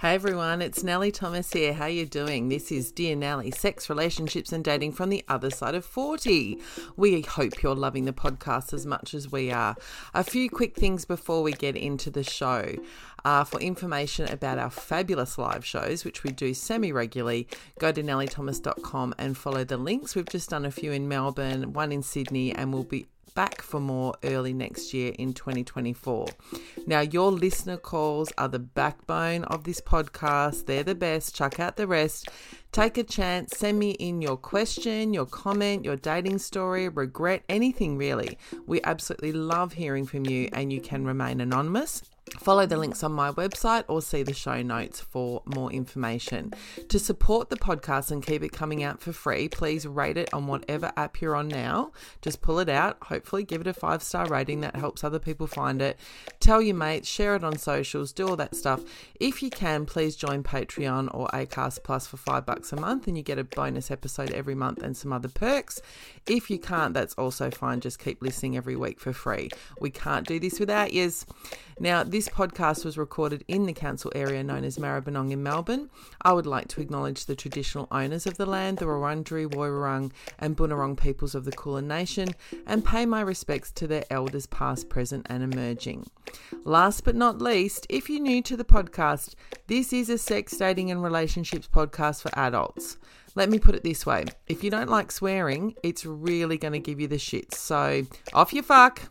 Hey everyone, it's Nelly Thomas here. How you doing? This is Dear Nelly, sex, relationships and dating from the other side of 40. We hope you're loving the podcast as much as we are. A few quick things before we get into the show. Uh, for information about our fabulous live shows, which we do semi regularly, go to nellythomas.com and follow the links. We've just done a few in Melbourne, one in Sydney, and we'll be back for more early next year in 2024. Now, your listener calls are the backbone of this podcast. They're the best. Chuck out the rest. Take a chance. Send me in your question, your comment, your dating story, regret, anything really. We absolutely love hearing from you, and you can remain anonymous. Follow the links on my website or see the show notes for more information. To support the podcast and keep it coming out for free, please rate it on whatever app you're on now. Just pull it out, hopefully, give it a five star rating that helps other people find it. Tell your mates, share it on socials, do all that stuff. If you can, please join Patreon or Acast Plus for five bucks a month and you get a bonus episode every month and some other perks. If you can't, that's also fine. Just keep listening every week for free. We can't do this without yous. Now, this podcast was recorded in the council area known as Maribyrnong in Melbourne. I would like to acknowledge the traditional owners of the land, the Wurundjeri, Woiwurrung, and Bunurong peoples of the Kulin Nation, and pay my respects to their elders past, present, and emerging. Last but not least, if you're new to the podcast, this is a sex, dating, and relationships podcast for adults. Let me put it this way if you don't like swearing, it's really going to give you the shits. So, off you fuck.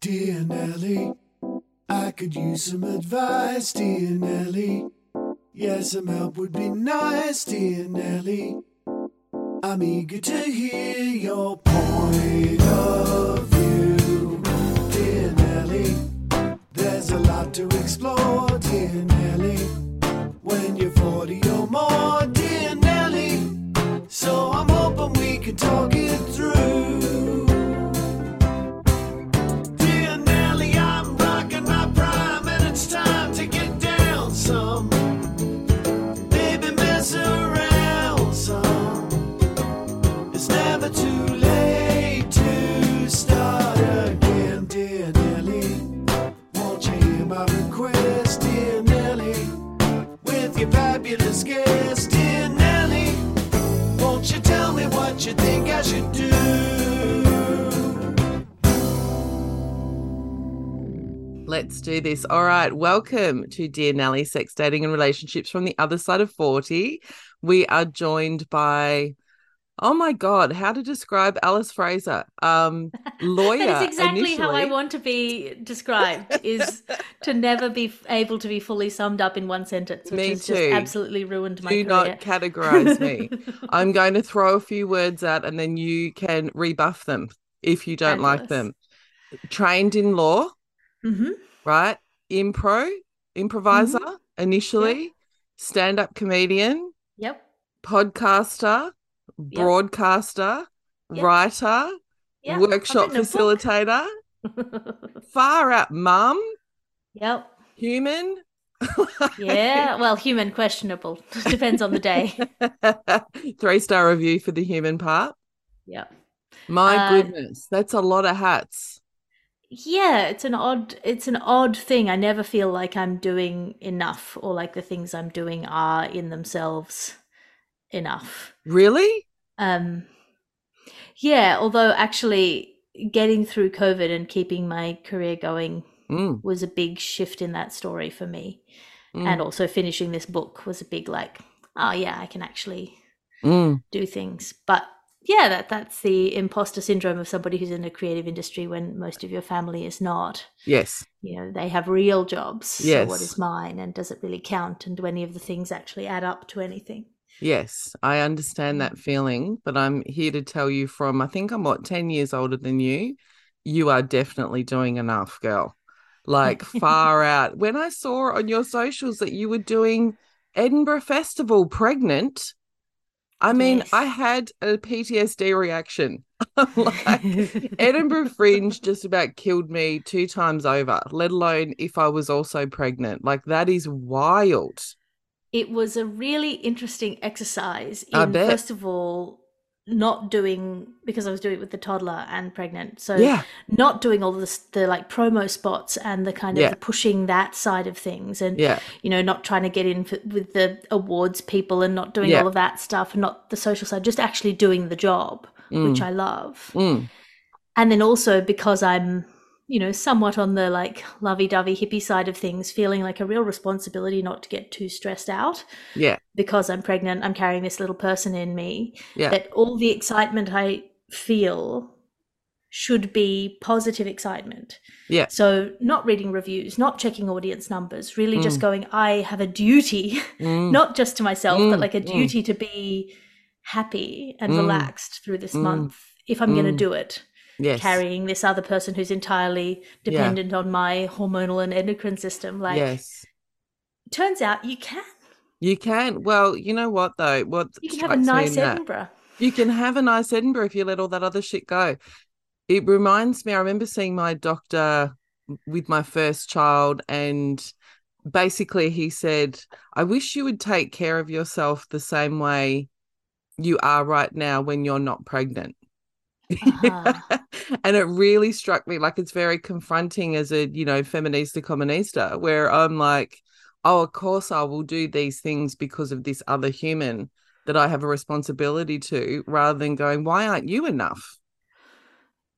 Dear Nelly, I could use some advice, dear Nelly. Yes, some help would be nice, dear Nelly. I'm eager to hear your point of view, dear Nelly. There's a lot to explore, dear Nelly. When you're 40 or more, Let's do this. All right. Welcome to Dear Nelly Sex, Dating, and Relationships from the Other Side of 40. We are joined by, oh my God, how to describe Alice Fraser? Um, lawyer. That is exactly how I want to be described is to never be able to be fully summed up in one sentence, which Me has too. just absolutely ruined my Do career. not categorize me. I'm going to throw a few words out and then you can rebuff them if you don't like them. Trained in law, hmm right? Impro, improviser Mm-hmm. initially, stand up comedian, Yep. podcaster, broadcaster, Yep. writer, Yeah. Workshop written a book. facilitator, far out mum, yep. human. Yeah. Well, human questionable. Depends on the day. Three star review for the human part. Yep. My Uh, goodness, that's a lot of hats. Yeah, it's an odd it's an odd thing. I never feel like I'm doing enough or like the things I'm doing are in themselves enough. Really? Um, yeah, although actually getting through COVID and keeping my career going Mm, was a big shift in that story for me. mm, And also finishing this book was a big like, oh yeah, I can actually mm. do things. But yeah, that that's the imposter syndrome of somebody who's in a creative industry when most of your family is not. Yes. You know, they have real jobs. So what Yes. is mine and does it really count and do any of the things actually add up to anything? Yes, I understand mm. that feeling, but I'm here to tell you from I think I'm what 10 years older than you you are definitely doing enough, girl. Like far out. When I saw on your socials that you were doing Edinburgh Festival pregnant, I mean, Yes. I had a PTSD reaction. like Edinburgh Fringe just about killed me two times over, let alone if I was also pregnant. Like that is wild. it was a really interesting exercise I in bet. first of all not doing because I was doing it with the toddler and pregnant. So Yeah. not doing all this the like promo spots and the kind of Yeah. the pushing that side of things and Yeah. you know not trying to get in for, with the awards people and not doing all of that stuff and not the social side just actually doing the job which I love. Mm. And then also because I'm you know somewhat on the like lovey-dovey hippie side of things feeling like a real responsibility not to get too stressed out Yeah. because I'm pregnant, I'm carrying this little person in me, Yeah. that all the excitement I feel should be positive excitement. Yeah. So, not reading reviews, not checking audience numbers, really Mm. just going, I have a duty, Mm. not just to myself, but Mm, like a mm. duty to be happy and Mm. relaxed through this Mm. month if I'm going to do it. Yes. Carrying this other person who's entirely dependent on my hormonal and endocrine system. Like, yes. turns out you can. You can. Well, you know what though? What You can have a nice in that- Edinburgh. You can have a nice Edinburgh if you let all that other shit go. It reminds me, I remember seeing my doctor with my first child, and basically he said, I wish you would take care of yourself the same way you are right now when you're not pregnant. Uh-huh. and it really struck me like it's very confronting as a, you know, feminista communista, where I'm like, oh, of course I will do these things because of this other human that I have a responsibility to, rather than going, why aren't you enough?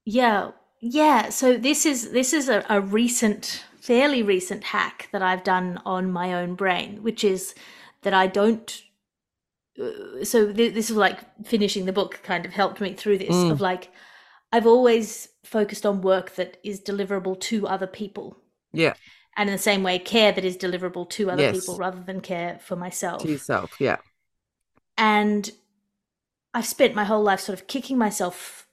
Yeah, yeah. So this is this is a, a recent, fairly recent hack that I've done on my own brain, which is that I don't. So th- this is like finishing the book kind of helped me through this Mm. of like I've always focused on work that is deliverable to other people, Yeah, and in the same way, care that is deliverable to other Yes. people rather than care for myself. to yourself. Yeah. and I've spent my whole life sort of kicking myself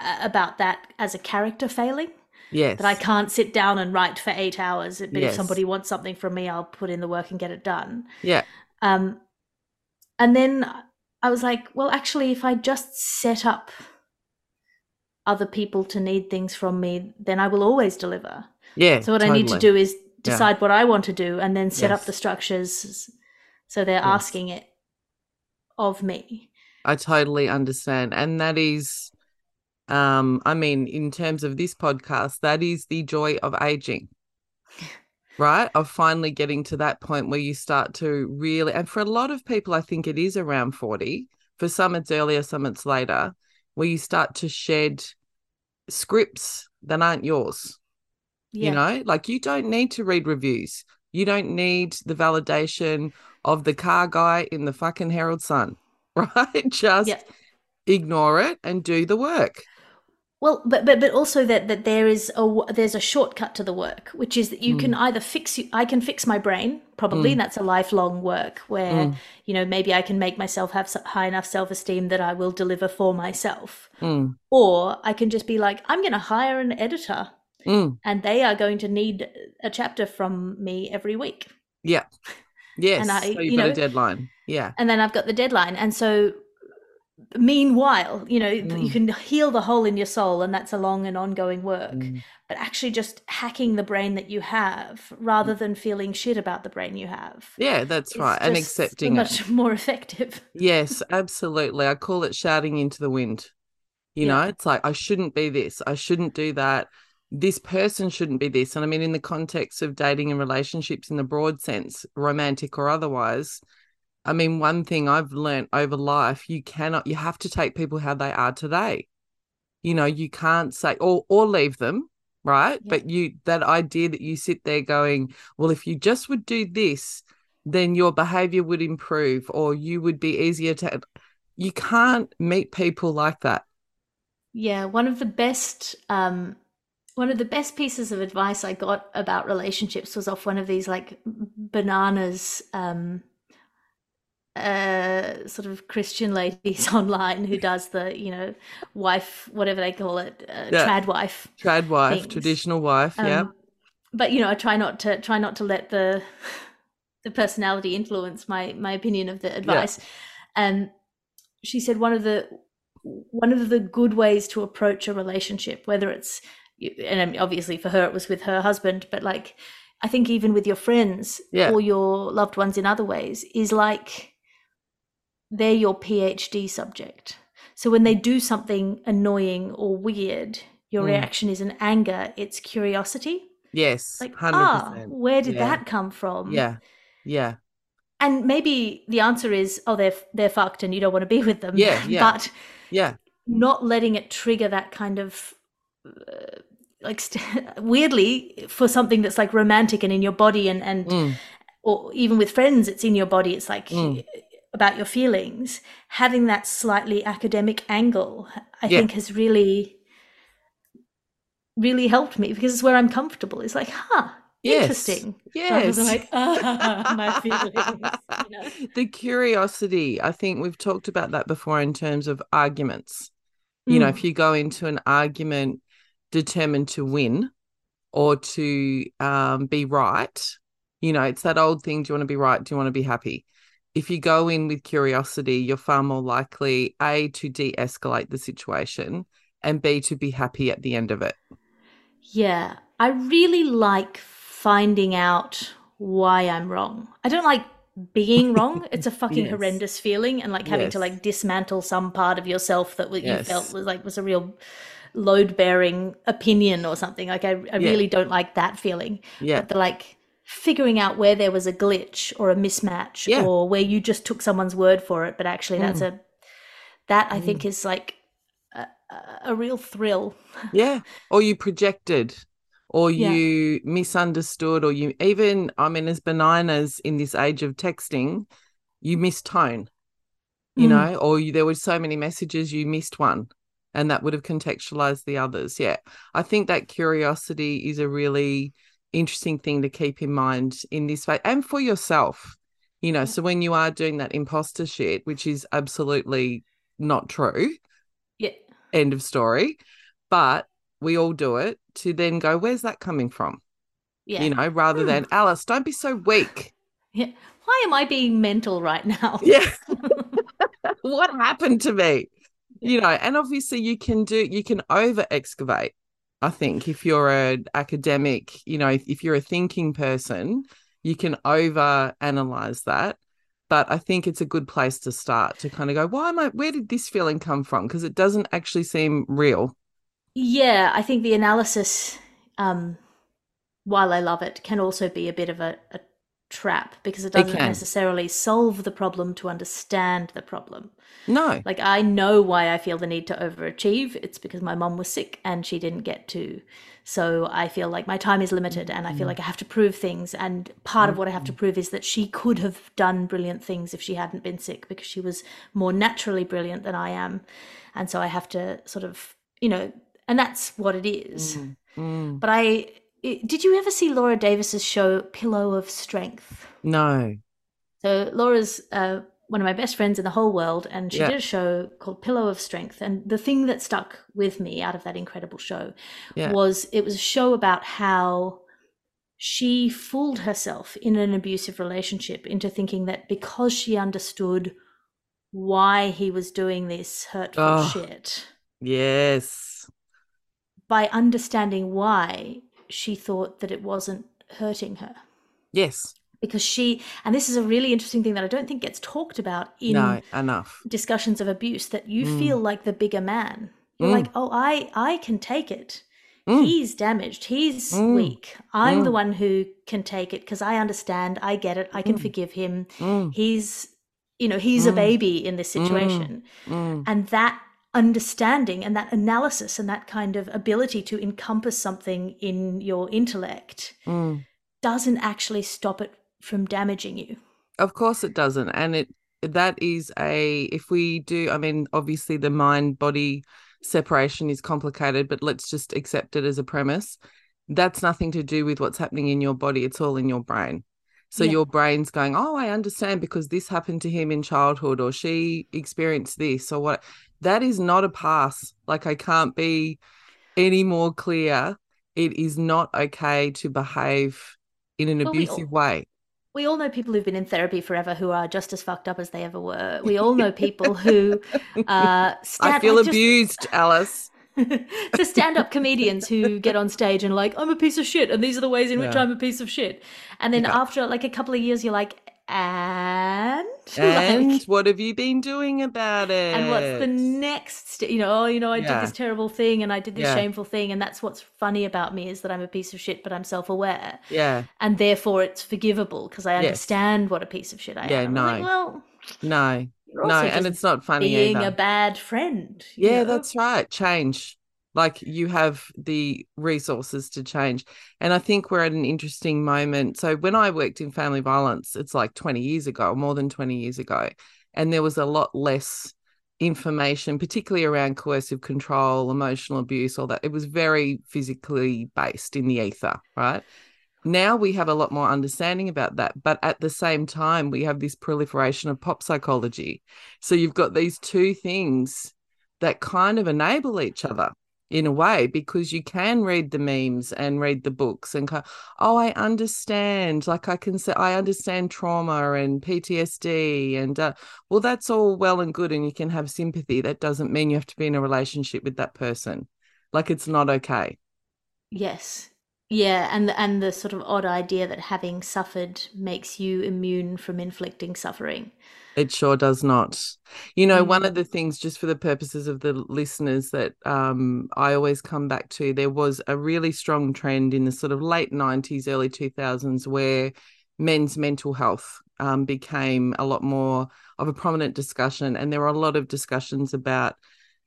uh, about that as a character failing. Yes. that I can't sit down and write for eight hours. But if somebody wants something from me, I'll put in the work and get it done. Yeah. Um, and then I was like, well, actually, if I just set up other people to need things from me, then I will always deliver. Yeah. So what I need to do is decide what I want to do and then set up the structures so they're Yes. asking it of me. I totally understand. And that is, um, I mean, in terms of this podcast, that is the joy of aging, right? Of finally getting to that point where you start to really, and for a lot of people, I think it is around 40. For some, it's earlier, some it's later, where you start to shed scripts that aren't yours. Yeah. You know, like you don't need to read reviews. You don't need the validation of the car guy in the fucking Herald Sun, right? Just Yeah. ignore it and do the work. Well, but but but also that that there is a there's a shortcut to the work, which is that you Mm. can either fix you. I can fix my brain probably, and that's a lifelong work where Mm. you know maybe I can make myself have high enough self esteem that I will deliver for myself, Mm, or I can just be like I'm going to hire an editor, mm, and they are going to need a chapter from me every week, yeah. Yes. And I- so you've you got know- a deadline. Yeah. and then I've got the deadline, and so. Meanwhile, you know, you Mm. can heal the hole in your soul, and that's a long and ongoing work. Mm, but actually just hacking the brain that you have rather than feeling shit about the brain you have. Yeah, that's right. And accepting it. much more effective. Yes, absolutely. I call it shouting into the wind. You Yeah. know, it's like, I shouldn't be this. I shouldn't do that. This person shouldn't be this. And I mean, in the context of dating and relationships in the broad sense, romantic or otherwise, I mean, one thing I've learned over life, you cannot, you have to take people how they are today. You know, you can't say, or, or leave them, right? Yeah. But you, that idea that you sit there going, well, if you just would do this, then your behavior would improve or you would be easier to you can't meet people like that Yeah, one of the best um one of the best pieces of advice I got about relationships was off one of these like bananas um uh, sort of Christian ladies online who does the, you know, wife, whatever they call it, uh, Yeah. trad wife. Trad wife, things. traditional wife. yeah. Um, But you know, I try not to try not to let the the personality influence my my opinion of the advice. Um, she said one of the one of the good ways to approach a relationship, whether it's and obviously for her it was with her husband, but like I think even with your friends Yeah. or your loved ones in other ways, is like they're your PhD subject. So when they do something annoying or weird, your Mm. reaction isn't anger, it's curiosity. Yes. Like, 100%. ah, where did Yeah. that come from? Yeah. Yeah. And maybe the answer is, oh, they're they're fucked, and you don't want to be with them. Yeah, yeah. but Yeah. not letting it trigger that kind of uh, like st- weirdly for something that's like romantic and in your body and and Mm. or even with friends it's in your body it's like Mm. About your feelings having that slightly academic angle i Yeah. think has really really helped me because it's where i'm comfortable it's like huh Yes. interesting Yes. Like ah, my feelings you know? the curiosity i think we've talked about that before in terms of arguments you know Mm. if you go into an argument determined to win or to um, be right you know it's that old thing do you want to be right do you want to be happy if you go in with curiosity you're far more likely a to de-escalate the situation and b to be happy at the end of it Yeah, I really like finding out why I'm wrong. I don't like being wrong. It's a fucking Yes. horrendous feeling, and like having to like dismantle some part of yourself that what you Yes. felt was like was a real load bearing opinion or something. Like I, I Yeah. really don't like that feeling. yeah But the like figuring out where there was a glitch or a mismatch Yeah. or where you just took someone's word for it, but actually that's a that I think is like a, a- a real thrill. Yeah. Or you projected, or Yeah. you misunderstood, or you even, I mean, as benign as in this age of texting, you missed tone, you Mm. know, or you, there were so many messages, you missed one, and that would have contextualized the others. Yeah. I think that curiosity is a really interesting thing to keep in mind in this way and for yourself, you know. So when you are doing that imposter shit, which is absolutely not true, Yeah. end of story. But we all do it to then go, where's that coming from? Yeah. You know, rather Hmm. than Alice, don't be so weak. Yeah. Why am I being mental right now? Yeah. what happened to me? You know, and obviously you can do, you can over excavate. I think if you're an academic, you know, if, if you're a thinking person, you can over analyze that. But I think it's a good place to start to kind of go, why am I, where did this feeling come from? Because it doesn't actually seem real. Yeah, I think the analysis, um, while I love it, can also be a bit of a, a trap because it doesn't can. necessarily solve the problem to understand the problem. No. Like, I know why I feel the need to overachieve. It's because my mom was sick and she didn't get to. So I feel like my time is limited and I feel mm-hmm. like I have to prove things. And part of what I have to mm-hmm. prove is that she could have done brilliant things if she hadn't been sick because she was more naturally brilliant than I am. And so I have to sort of, you know, and that's what it is. Mm-hmm. Mm. But I. it- Did you ever see Laura Davis's show Pillow of Strength? No. So Laura's uh, one of my best friends in the whole world, and she Yeah. did a show called Pillow of Strength. And the thing that stuck with me out of that incredible show Yeah. was it was a show about how she fooled herself in an abusive relationship into thinking that because she understood why he was doing this hurtful Oh. shit, Yes. by understanding why, she thought that it wasn't hurting her. Yes. Because she, and this is a really interesting thing that I don't think gets talked about in no, enough. discussions of abuse that you Mm. feel like the bigger man. You're Mm. like, oh, I I can take it. Mm. He's damaged. He's Mm. weak. I'm the Mm. one who can take it because I understand. I get it. I can Mm. forgive him. He's, you know, he's a baby in this situation. And that understanding and that analysis and that kind of ability to encompass something in your intellect mm. doesn't actually stop it from damaging you. Of course it doesn't. And it that is a if we do I mean, obviously the mind body separation is complicated, but let's just accept it as a premise. That's nothing to do with what's happening in your body. It's all in your brain. So Yeah. your brain's going, oh, I understand because this happened to him in childhood or she experienced this or what. That is not a pass. Like, I can't be any more clear. It is not okay to behave in an Well, we all- abusive way. We all know people who've been in therapy forever who are just as fucked up as they ever were. We all know people who uh, stand, I feel like, just- abused, Alice. to stand-up comedians who get on stage and like i'm a piece of shit and these are the ways in which i'm a piece of shit and then Yeah. after like a couple of years you're like and And like, what have you been doing about it? and what's the next st- you know oh you know i Yeah. did this terrible thing and i did this Yeah. shameful thing and that's what's funny about me is that i'm a piece of shit but i'm self-aware Yeah, and therefore it's forgivable because i Yes. understand what a piece of shit i Yeah, am I'm like, no. well no, no, and it's not funny being either. a bad friend you Yeah, know? that's right. Change. Like you have the resources to change. And I think we're at an interesting moment. So when I worked in family violence, it's like 20 years ago, more than 20 years ago. And there was a lot less information, particularly around coercive control, emotional abuse, all that. It was very physically based in the ether, right? Now we have a lot more understanding about that. But at the same time, we have this proliferation of pop psychology. So you've got these two things that kind of enable each other in a way because you can read the memes and read the books and go, oh, I understand. Like I can say, I understand trauma and PTSD. And uh, well, that's all well and good. And you can have sympathy. That doesn't mean you have to be in a relationship with that person. Like it's not okay. Yes. Yeah, and the, and the sort of odd idea that having suffered makes you immune from inflicting suffering. It sure does not. You know, one of Mm. the things, just for the purposes of the listeners, that um, I always come back to, there was a really strong trend in the sort of late 90s, early 2000s where men's mental health um, became a lot more of a prominent discussion. And there were a lot of discussions about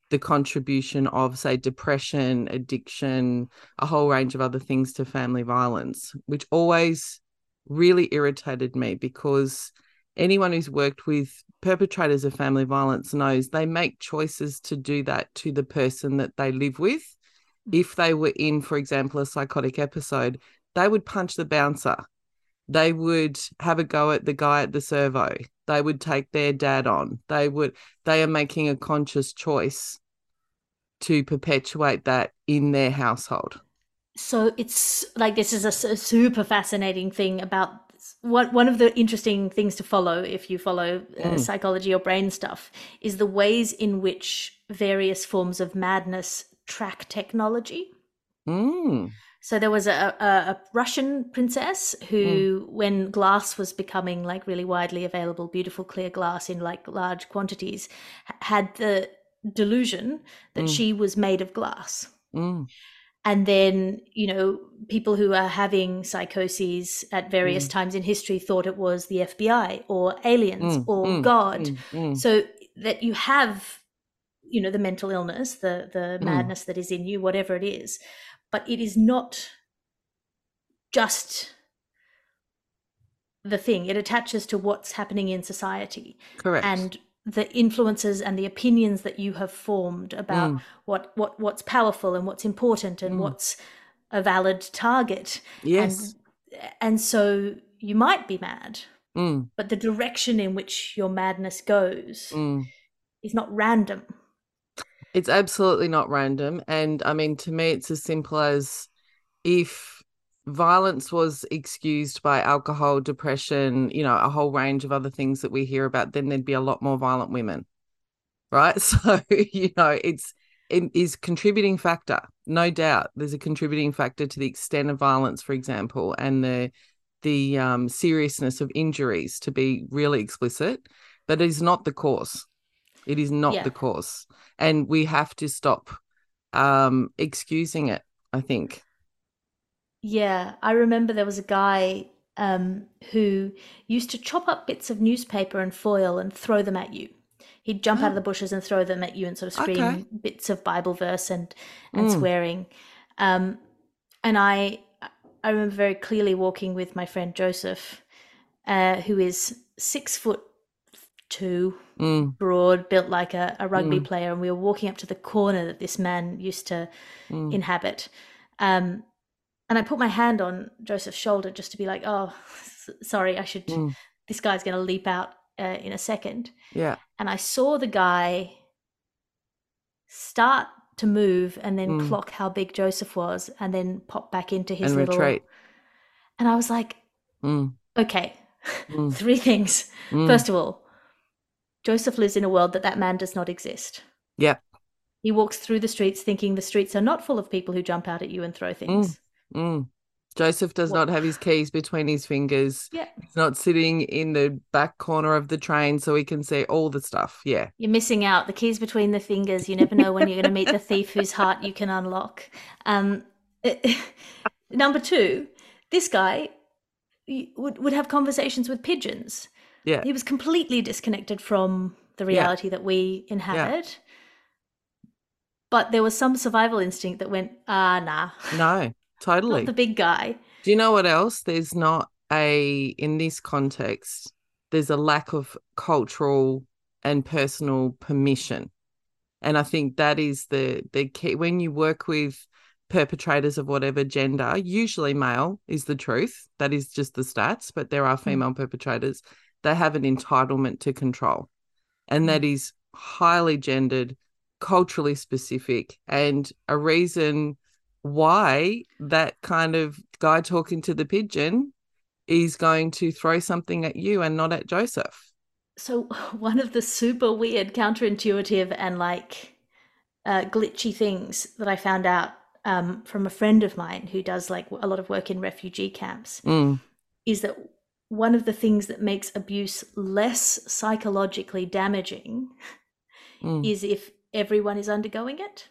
the contribution of, say, depression, addiction, a whole range of other things to family violence, which always really irritated me because anyone who's worked with perpetrators of family violence knows they make choices to do that to the person that they live with. Mm. If they were in, for example, a psychotic episode, they would punch the bouncer. They would have a go at the guy at the servo. They would take their dad on. They would, they are making a conscious choice to perpetuate that in their household. So it's like this is a super fascinating thing about what one of the interesting things to follow if you follow uh, Mm. psychology or brain stuff is the ways in which various forms of madness track technology. Mm. So there was a, a, a Russian princess who, when glass was becoming like really widely available, beautiful clear glass in like large quantities, had the delusion that Mm. she was made of glass. Mm. And then, you know, people who are having psychoses at various times in history thought it was the FBI or aliens Mm. or Mm. God. Mm. Mm. So that you have, you know, the mental illness, the the Mm. madness that is in you, whatever it is, but it is not just the thing. It attaches to what's happening in society Correct. and the influences and the opinions that you have formed about Mm. what what what's powerful and what's important and Mm. what's a valid target. yes. And and so you might be mad, Mm. but the direction in which your madness goes Mm. is not random. It's absolutely not random. And I mean, to me, it's as simple as if violence was excused by alcohol, depression, you know, a whole range of other things that we hear about, then there'd be a lot more violent women. Right. So, you know, it's, it is contributing factor, no doubt. There's a contributing factor to the extent of violence, for example, and the the um, seriousness of injuries, to be really explicit, but it is not the cause. It is not Yeah. the cause, and we have to stop um, excusing it. I think. Yeah, I remember there was a guy um, who used to chop up bits of newspaper and foil and throw them at you. He'd jump out of the bushes and throw them at you and sort of scream Okay. bits of Bible verse and and Mm. swearing. Um, and I I remember very clearly walking with my friend Joseph, uh, who is six foot two, Mm, broad, built like a, a rugby Mm. player, and we were walking up to the corner that this man used to mm, inhabit. Um, and I put my hand on Joseph's shoulder just to be like, oh, sorry, I should. Mm. This guy's going to leap out uh, in a second. Yeah. And I saw the guy start to move and then Mm. clock how big Joseph was and then pop back into his And little. retreat. And I was like, Mm. okay, Mm. three things. Mm. First of all, Joseph lives in a world that that man does not exist. Yeah. He walks through the streets thinking the streets are not full of people who jump out at you and throw things. Mm. Joseph does not have his keys between his fingers. Yeah. He's not sitting in the back corner of the train so he can see all the stuff. Yeah. You're missing out. The keys between the fingers. You never know when you're going to meet the thief whose heart you can unlock. Um, number two, this guy would, would have conversations with pigeons. Yeah. He was completely disconnected from the reality that we inhabit. Yeah. But there was some survival instinct that went, ah, nah, No, totally. not the big guy. Do you know what else? There's not a, in this context, there's a lack of cultural and personal permission. And I think that is the the key when you work with perpetrators of whatever gender, usually male is the truth. That is just the stats, but there are female perpetrators. They have an entitlement to control. And that is highly gendered, culturally specific, and a reason why that kind of guy talking to the pigeon is going to throw something at you and not at Joseph. So one of the super weird, counterintuitive, and like uh, glitchy things that I found out um, from a friend of mine who does like a lot of work in refugee camps Mm, is that one of the things that makes abuse less psychologically damaging mm. is if everyone is undergoing it.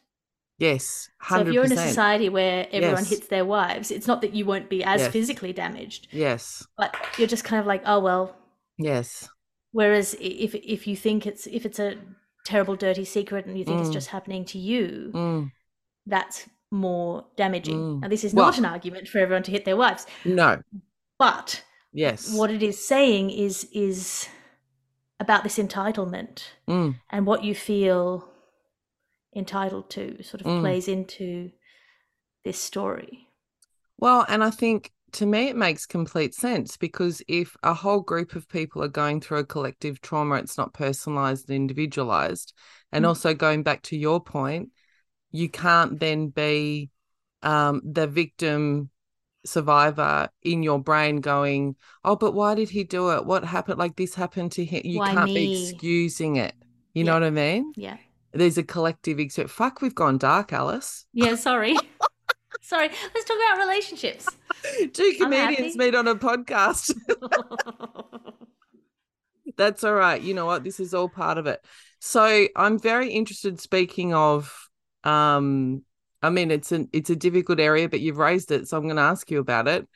Yes, 100%. So if you're in a society where everyone Yes. hits their wives, it's not that you won't be as Yes. physically damaged, Yes, but you're just kind of like, oh well, yes, Whereas if if you think it's if it's a terrible dirty secret and you think it's Mm. just happening to you, mm. that's more damaging. Mm. Now this is Well- not an argument for everyone to hit their wives, no, but yes, what it is saying is is about this entitlement mm. and what you feel entitled to sort of Mm. plays into this story. Well, and I think to me it makes complete sense because if a whole group of people are going through a collective trauma, it's not personalized and individualized. And Mm. also going back to your point, you can't then be um, the victim survivor in your brain going, oh, but why did he do it? What happened? Like this happened to him. You Why can't be excusing it. You know what I mean? Yeah. There's a collective expert. Fuck, we've gone dark, Alice. Yeah, sorry. sorry. Let's talk about relationships. Two comedians meet on a podcast. That's all right. You know what? This is all part of it. So I'm very interested. Speaking of, um, I mean, it's an it's a difficult area, but you've raised it, so I'm going to ask you about it.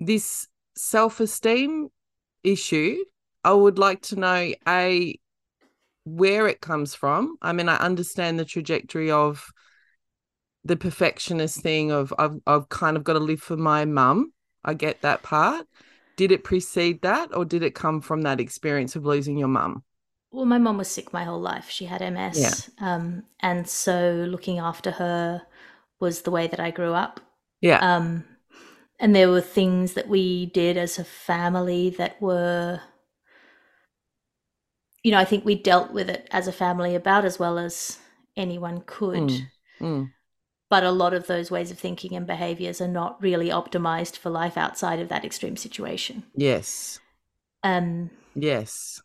This self-esteem issue. I would like to know a where it comes from. I mean, I understand the trajectory of the perfectionist thing of I've I've kind of got to live for my mum. I get that part. Did it precede that or did it come from that experience of losing your mum? Well, my mom was sick my whole life. She had MS. Um, and so looking after her was the way that I grew up. Yeah. Um, and there were things that we did as a family that were, you know, I think we dealt with it as a family about as well as anyone could. Mm. Mm. But a lot of those ways of thinking and behaviors are not really optimized for life outside of that extreme situation. Yes. Um, Yes.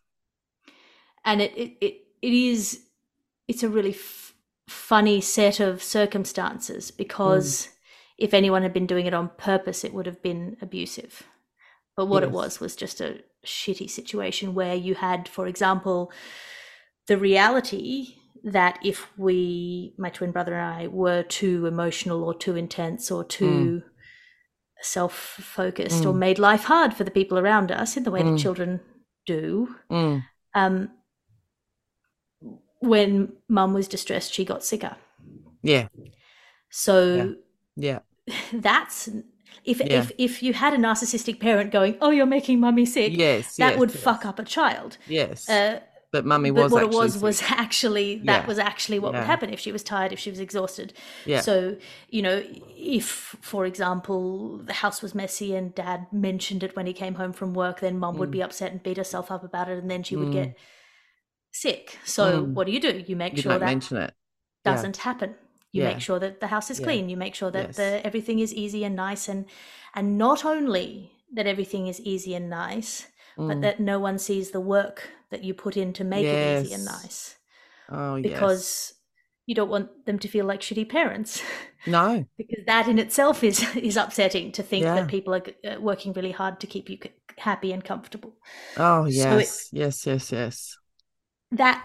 and it it it, it is it's a really f- funny set of circumstances because if anyone had been doing it on purpose it would have been abusive but what it was was just a shitty situation where you had for example the reality that if we my twin brother and I were too emotional or too intense or too self-focused or Mm. made life hard for the people around us in the way Mm. that children do Mm. um, when mum was distressed, she got sicker. Yeah. So Yeah. that's if Yeah. if if you had a narcissistic parent going, "Oh, you're making mummy sick," Yes. that yes, would yes. fuck up a child. Yes. Uh, but mummy but was what it was sick. was actually that Yeah. was actually what Yeah. would happen if she was tired if she was exhausted Yeah. so you know if for example the house was messy and dad mentioned it when he came home from work then mum would Mm. be upset and beat herself up about it and then she would get sick so Mm. what do you do you make you sure that mention it. Yeah. doesn't happen you Yeah. make sure that the house is Yeah. clean you make sure that Yes. the everything is easy and nice and and not only that everything is easy and nice but Mm. that no one sees the work that you put in to make it easy and nice Oh, yes. because you don't want them to feel like shitty parents no, because that in itself is is upsetting to think that people are uh, working really hard to keep you happy and comfortable oh So it- yes, yes, yes, yes. That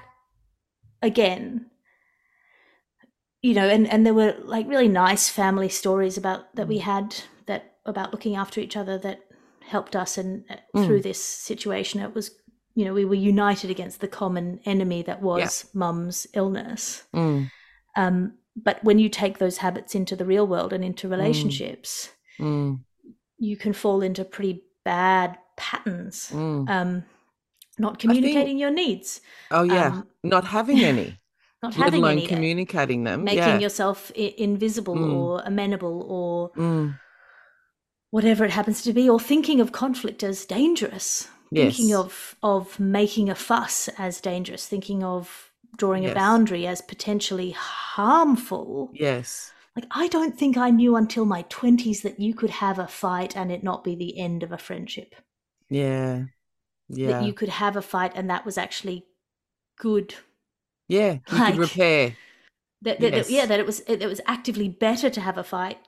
again you know and and there were like really nice family stories about that Mm. we had that about looking after each other that helped us and uh, Mm. through this situation. It was you know we were united against the common enemy that was mum's illness. Mm, um but when you take those habits into the real world and into relationships mm, you can fall into pretty bad patterns. Mm. um not communicating your needs oh yeah, um, not having any, not having alone any uh, communicating them. making yeah. yourself I- invisible Mm. or amenable or Mm, whatever it happens to be or thinking of conflict as dangerous thinking of of making a fuss as dangerous thinking of drawing a boundary as potentially harmful yes. like i don't think i knew until my 20s that you could have a fight and it not be the end of a friendship Yeah. Yeah. that you could have a fight and that was actually good yeah. You like- could repair. that, that, that- yeah that it was it, it was actively better to have a fight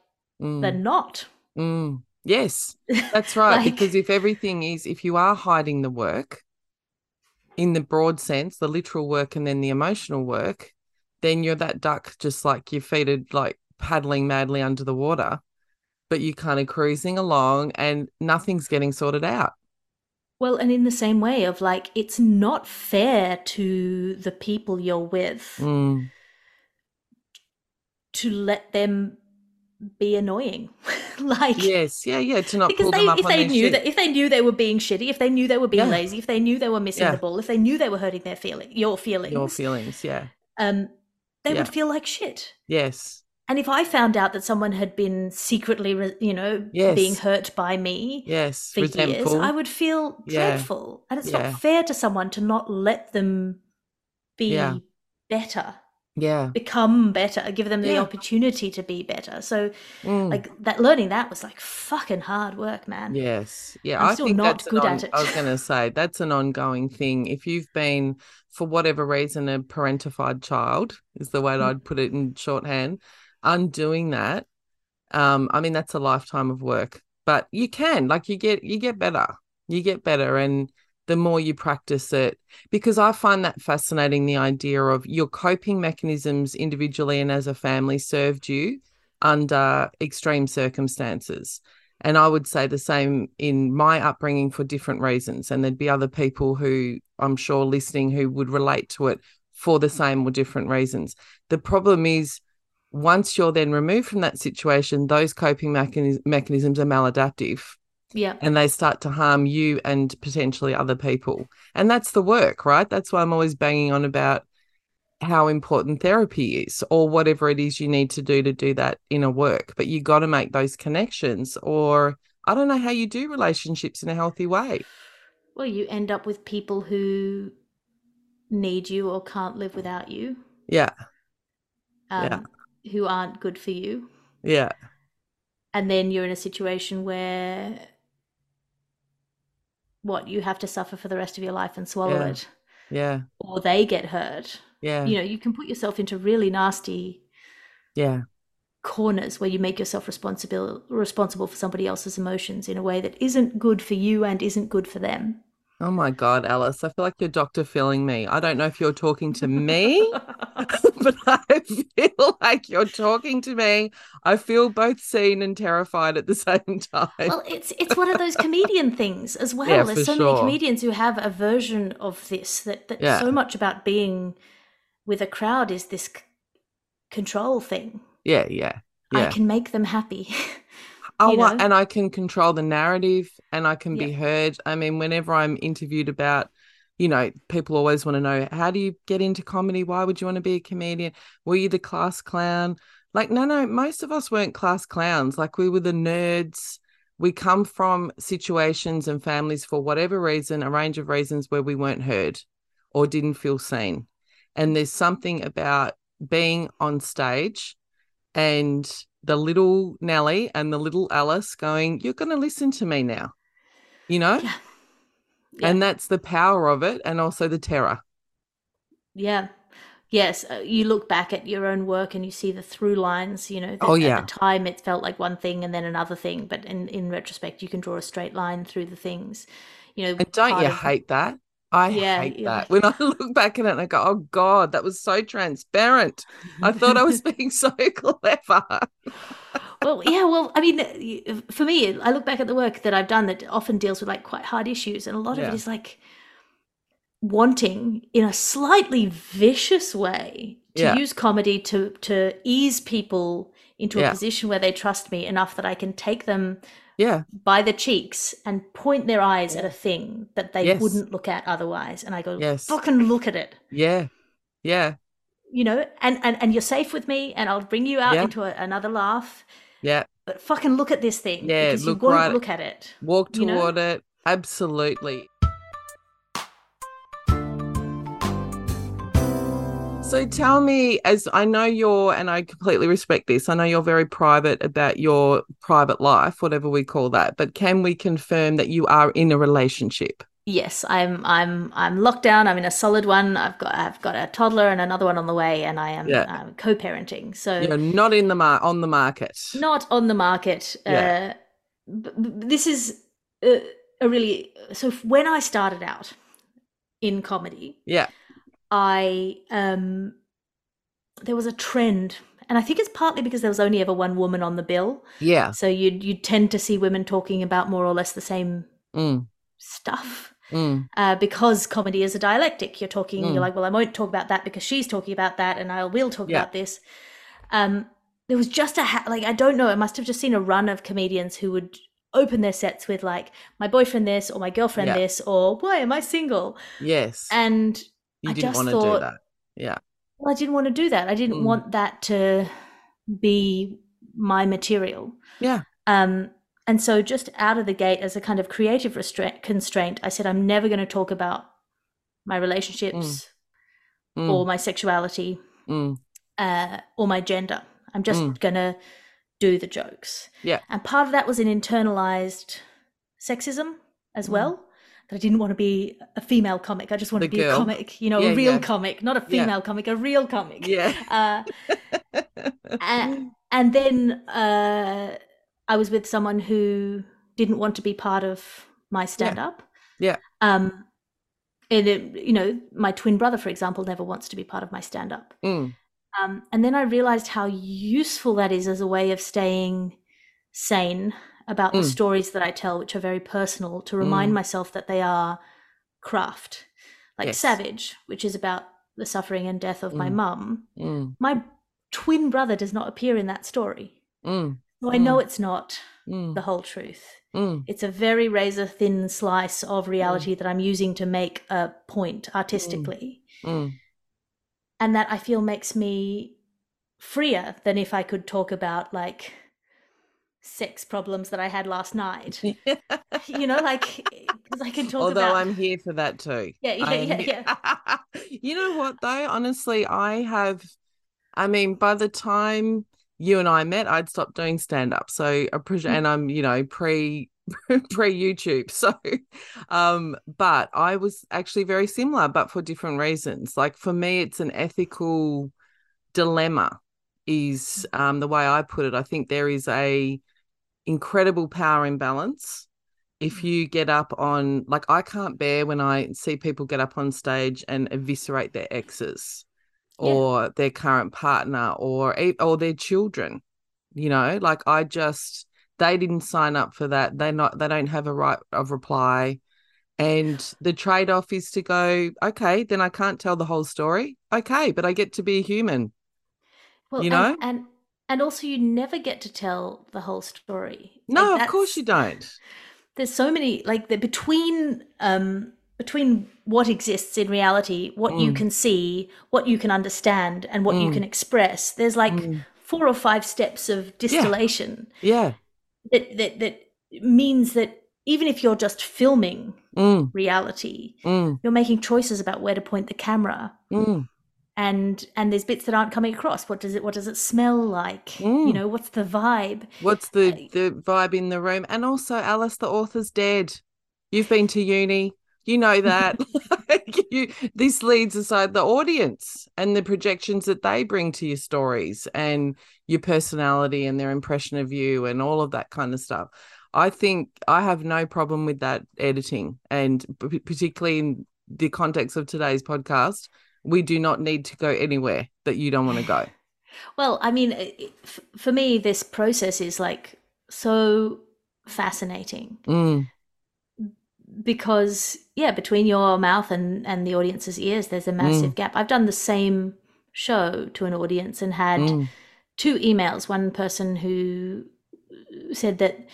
Mm, than not mm. Yes. That's right. Like- because if everything is, if you are hiding the work in the broad sense, the literal work and then the emotional work, then you're that duck just like your feet are like paddling madly under the water, but you're kind of cruising along and nothing's getting sorted out. Well, and in the same way of like, it's not fair to the people you're with Mm, to let them be annoying. like, yes. Yeah. Yeah. To not because pull they, them up if they knew shit. that, if they knew they were being shitty, if they knew they were being Yeah. lazy, if they knew they were missing Yeah. the ball, if they knew they were hurting their feeling, your feelings, Your feelings. Yeah. um, they Yeah. would feel like shit. Yes. And if I found out that someone had been secretly, you know, Yes. being hurt by me Yes. for years, I would feel Yeah. dreadful. And it's Yeah. not fair to someone to not let them be Yeah. better, Yeah. become better, give them the opportunity to be better. So, Mm. like that, learning that was like fucking hard work, man. Yes. Yeah. I'm I still think not good on- at it. I was going to say that's an ongoing thing. If you've been, for whatever reason, a parentified child, is the way Mm. I'd put it in shorthand, undoing that. Um, I mean, that's a lifetime of work, but you can, like, you get, you get better. You get better. And the more you practice it, because I find that fascinating the idea of your coping mechanisms individually and as a family served you under extreme circumstances. And I would say the same in my upbringing for different reasons. And there'd be other people who I'm sure listening who would relate to it for the same or different reasons. The problem is, once you're then removed from that situation, those coping mechanis- mechanisms are maladaptive Yeah. and they start to harm you and potentially other people. And that's the work, right? That's why I'm always banging on about how important therapy is or whatever it is you need to do to do that inner work. But you got to make those connections, or I don't know how you do relationships in a healthy way. Well, you end up with people who need you or can't live without you, Yeah. um, Yeah. Who aren't good for you. Yeah. and then you're in a situation where what you have to suffer for the rest of your life and swallow Yeah. it Yeah. or they get hurt Yeah. you know you can put yourself into really nasty Yeah. corners where you make yourself responsible responsible for somebody else's emotions in a way that isn't good for you and isn't good for them Oh my God, Alice. I feel like you're doctor feeling me. I don't know if you're talking to me, but I feel like you're talking to me. I feel both seen and terrified at the same time. well it's it's one of those comedian things as well Yeah, there's so sure. many comedians who have a version of this that that Yeah. so much about being with a crowd is this c- control thing yeah, yeah, I can make them happy. Oh, you know? and I can control the narrative and I can be heard. I mean, whenever I'm interviewed about, you know, people always want to know how do you get into comedy? Why would you want to be a comedian? Were you the class clown? Like, no, no, most of us weren't class clowns. Like, we were the nerds. We come from situations and families for whatever reason, a range of reasons where we weren't heard or didn't feel seen. And there's something about being on stage and the little Nelly and the little Alice going, You're going to listen to me now, you know? Yeah. Yeah. And that's the power of it and also the terror. Yeah. Yes, uh, you look back at your own work and you see the through lines. You know, Oh, yeah. at the time it felt like one thing and then another thing, but in in retrospect, you can draw a straight line through the things. You know, And don't you of- hate that? I Yeah, hate you're that. When I look back at it and I go, oh God, that was so transparent. I thought I was being so clever. Well, yeah, well, I mean, for me, I look back at the work that I've done that often deals with like quite hard issues, and a lot of it is like wanting, in a slightly vicious way, to Yeah. use comedy to to ease people into a Yeah. position where they trust me enough that I can take them Yeah. by the cheeks and point their eyes at a thing that they Yes. wouldn't look at otherwise, and I go, Yes. fucking look at it. Yeah. Yeah. You know, and, and and you're safe with me, and I'll bring you out Yeah. into a, another laugh. Yeah. But fucking look at this thing. Yeah, because look you won't right- look at it. Walk You know? toward it. Absolutely. So tell me, as I know you're, and I completely respect this, I know you're very private about your private life, whatever we call that, but can we confirm that you are in a relationship? Yes, I'm I'm I'm locked down. I'm in a solid one. I've got I've got a toddler and another one on the way, and I am Yeah. um, co-parenting. So You're not in the mar- on the market. not on the market. Yeah. Uh, b- b- this is uh, a really so when I started out in comedy, Yeah. I um there was a trend, and I think it's partly because there was only ever one woman on the bill, Yeah. so you'd you tend to see women talking about more or less the same Mm, stuff. mm, Uh, because comedy is a dialectic, you're talking. Mm. You're like, well, I won't talk about that because she's talking about that, and I will talk Yeah. about this. Um, there was just a ha- like I don't know. I must have just seen a run of comedians who would open their sets with like my boyfriend this or my girlfriend Yeah. this or why am I single? yes. And you I didn't just want to do thought- that. Yeah. well, I didn't want to do that. I didn't Mm. want that to be my material. Yeah. Um, and so, just out of the gate, as a kind of creative restraint constraint, I said, I'm never going to talk about my relationships Mm, or my sexuality mm, uh, or my gender. I'm just Mm. going to do the jokes. Yeah. And part of that was an internalized sexism as Mm. well. That I didn't want to be a female comic. I just want The to be girl. a comic, you know, Yeah, a real yeah. comic, not a Yeah. female comic, a real comic. yeah. Uh, and, and then uh, I was with someone who didn't want to be part of my stand up. Yeah. Um, and it, you know, my twin brother, for example, never wants to be part of my stand up. Mm, Um, and then I realized how useful that is as a way of staying sane about the Mm. stories that I tell, which are very personal, to remind Mm. myself that they are craft. Like Yes. Savage, which is about the suffering and death of my Mm. mum. mm, My twin brother does not appear in that story. mm, So I know it's not mm, the whole truth. mm. It's a very razor thin slice of reality that I'm using to make a point artistically. Mm. And that I feel makes me freer than if I could talk about like sex problems that I had last night. you know, like because I can talk Although about I'm here for that too. Yeah, yeah, yeah, here- you know what though? Honestly, I have. I mean, by the time you and I met, I'd stopped doing stand up. So I appreciate, Mm. and I'm you know pre pre YouTube. So, um, but I was actually very similar, but for different reasons. Like for me, it's an ethical dilemma. Is um the way I put it. I think there is a incredible power imbalance if you get up on like I can't bear when I see people get up on stage and eviscerate their exes Yeah. or their current partner or or their children you know like I just they didn't sign up for that they not they don't have a right of reply and the trade-off is to go okay then I can't tell the whole story okay but I get to be a human well, you know? and, and also you never get to tell the whole story. no Like, of course you don't There's so many like the between um between what exists in reality, what you can see, what you can understand, and what you can express. There's like four or five steps of distillation Yeah. that, that that means that even if you're just filming Mm, reality, mm, you're making choices about where to point the camera. mm. And and there's bits that aren't coming across. What does it what does it smell like? You Mm. know, what's the vibe? What's the the vibe in the room? And also, Alice, the author's dead. You've been to uni. You know that. You, this leads aside the audience and the projections that they bring to your stories and your personality and their impression of you and all of that kind of stuff. I think I have no problem with that editing, and p- particularly in the context of today's podcast, we do not need to go anywhere that you don't want to go. Well, I mean, it- it- f- for me, this process is like so fascinating Mm, because, yeah, between your mouth and, and the audience's ears, there's a massive gap. I've done the same show to an audience and had mm, two emails. One person who said that,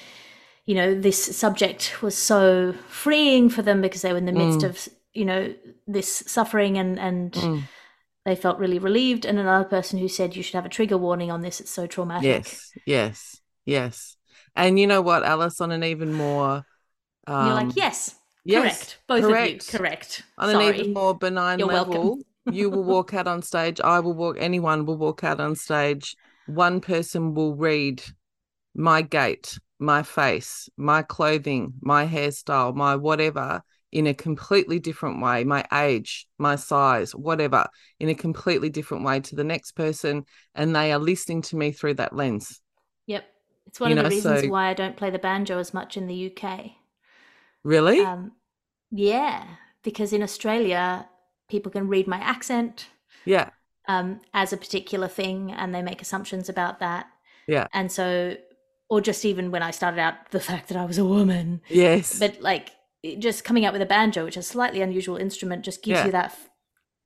you know, this subject was so freeing for them because they were in the midst of, you know, this suffering and, and mm. they felt really relieved. And another person who said you should have a trigger warning on this. It's so traumatic. Yes, yes, yes. And you know what, Alice, on an even more um, you're like, yes, yes, correct. Both correct. of you, correct. on Sorry. an even more benign You're level, you will walk out on stage. I will walk. Anyone will walk out on stage. One person will read my gait, my face, my clothing, my hairstyle, my whatever in a completely different way. My age, my size, whatever in a completely different way to the next person, and they are listening to me through that lens. Yep. It's one You of the reasons so- why I don't play the banjo as much in the UK. Really? Um, yeah, because in Australia, people can read my accent yeah. um, as a particular thing and they make assumptions about that. Yeah. And so, or just even when I started out, the fact that I was a woman, Yes. but like just coming out with a banjo, which is a slightly unusual instrument, just gives Yeah. you that f-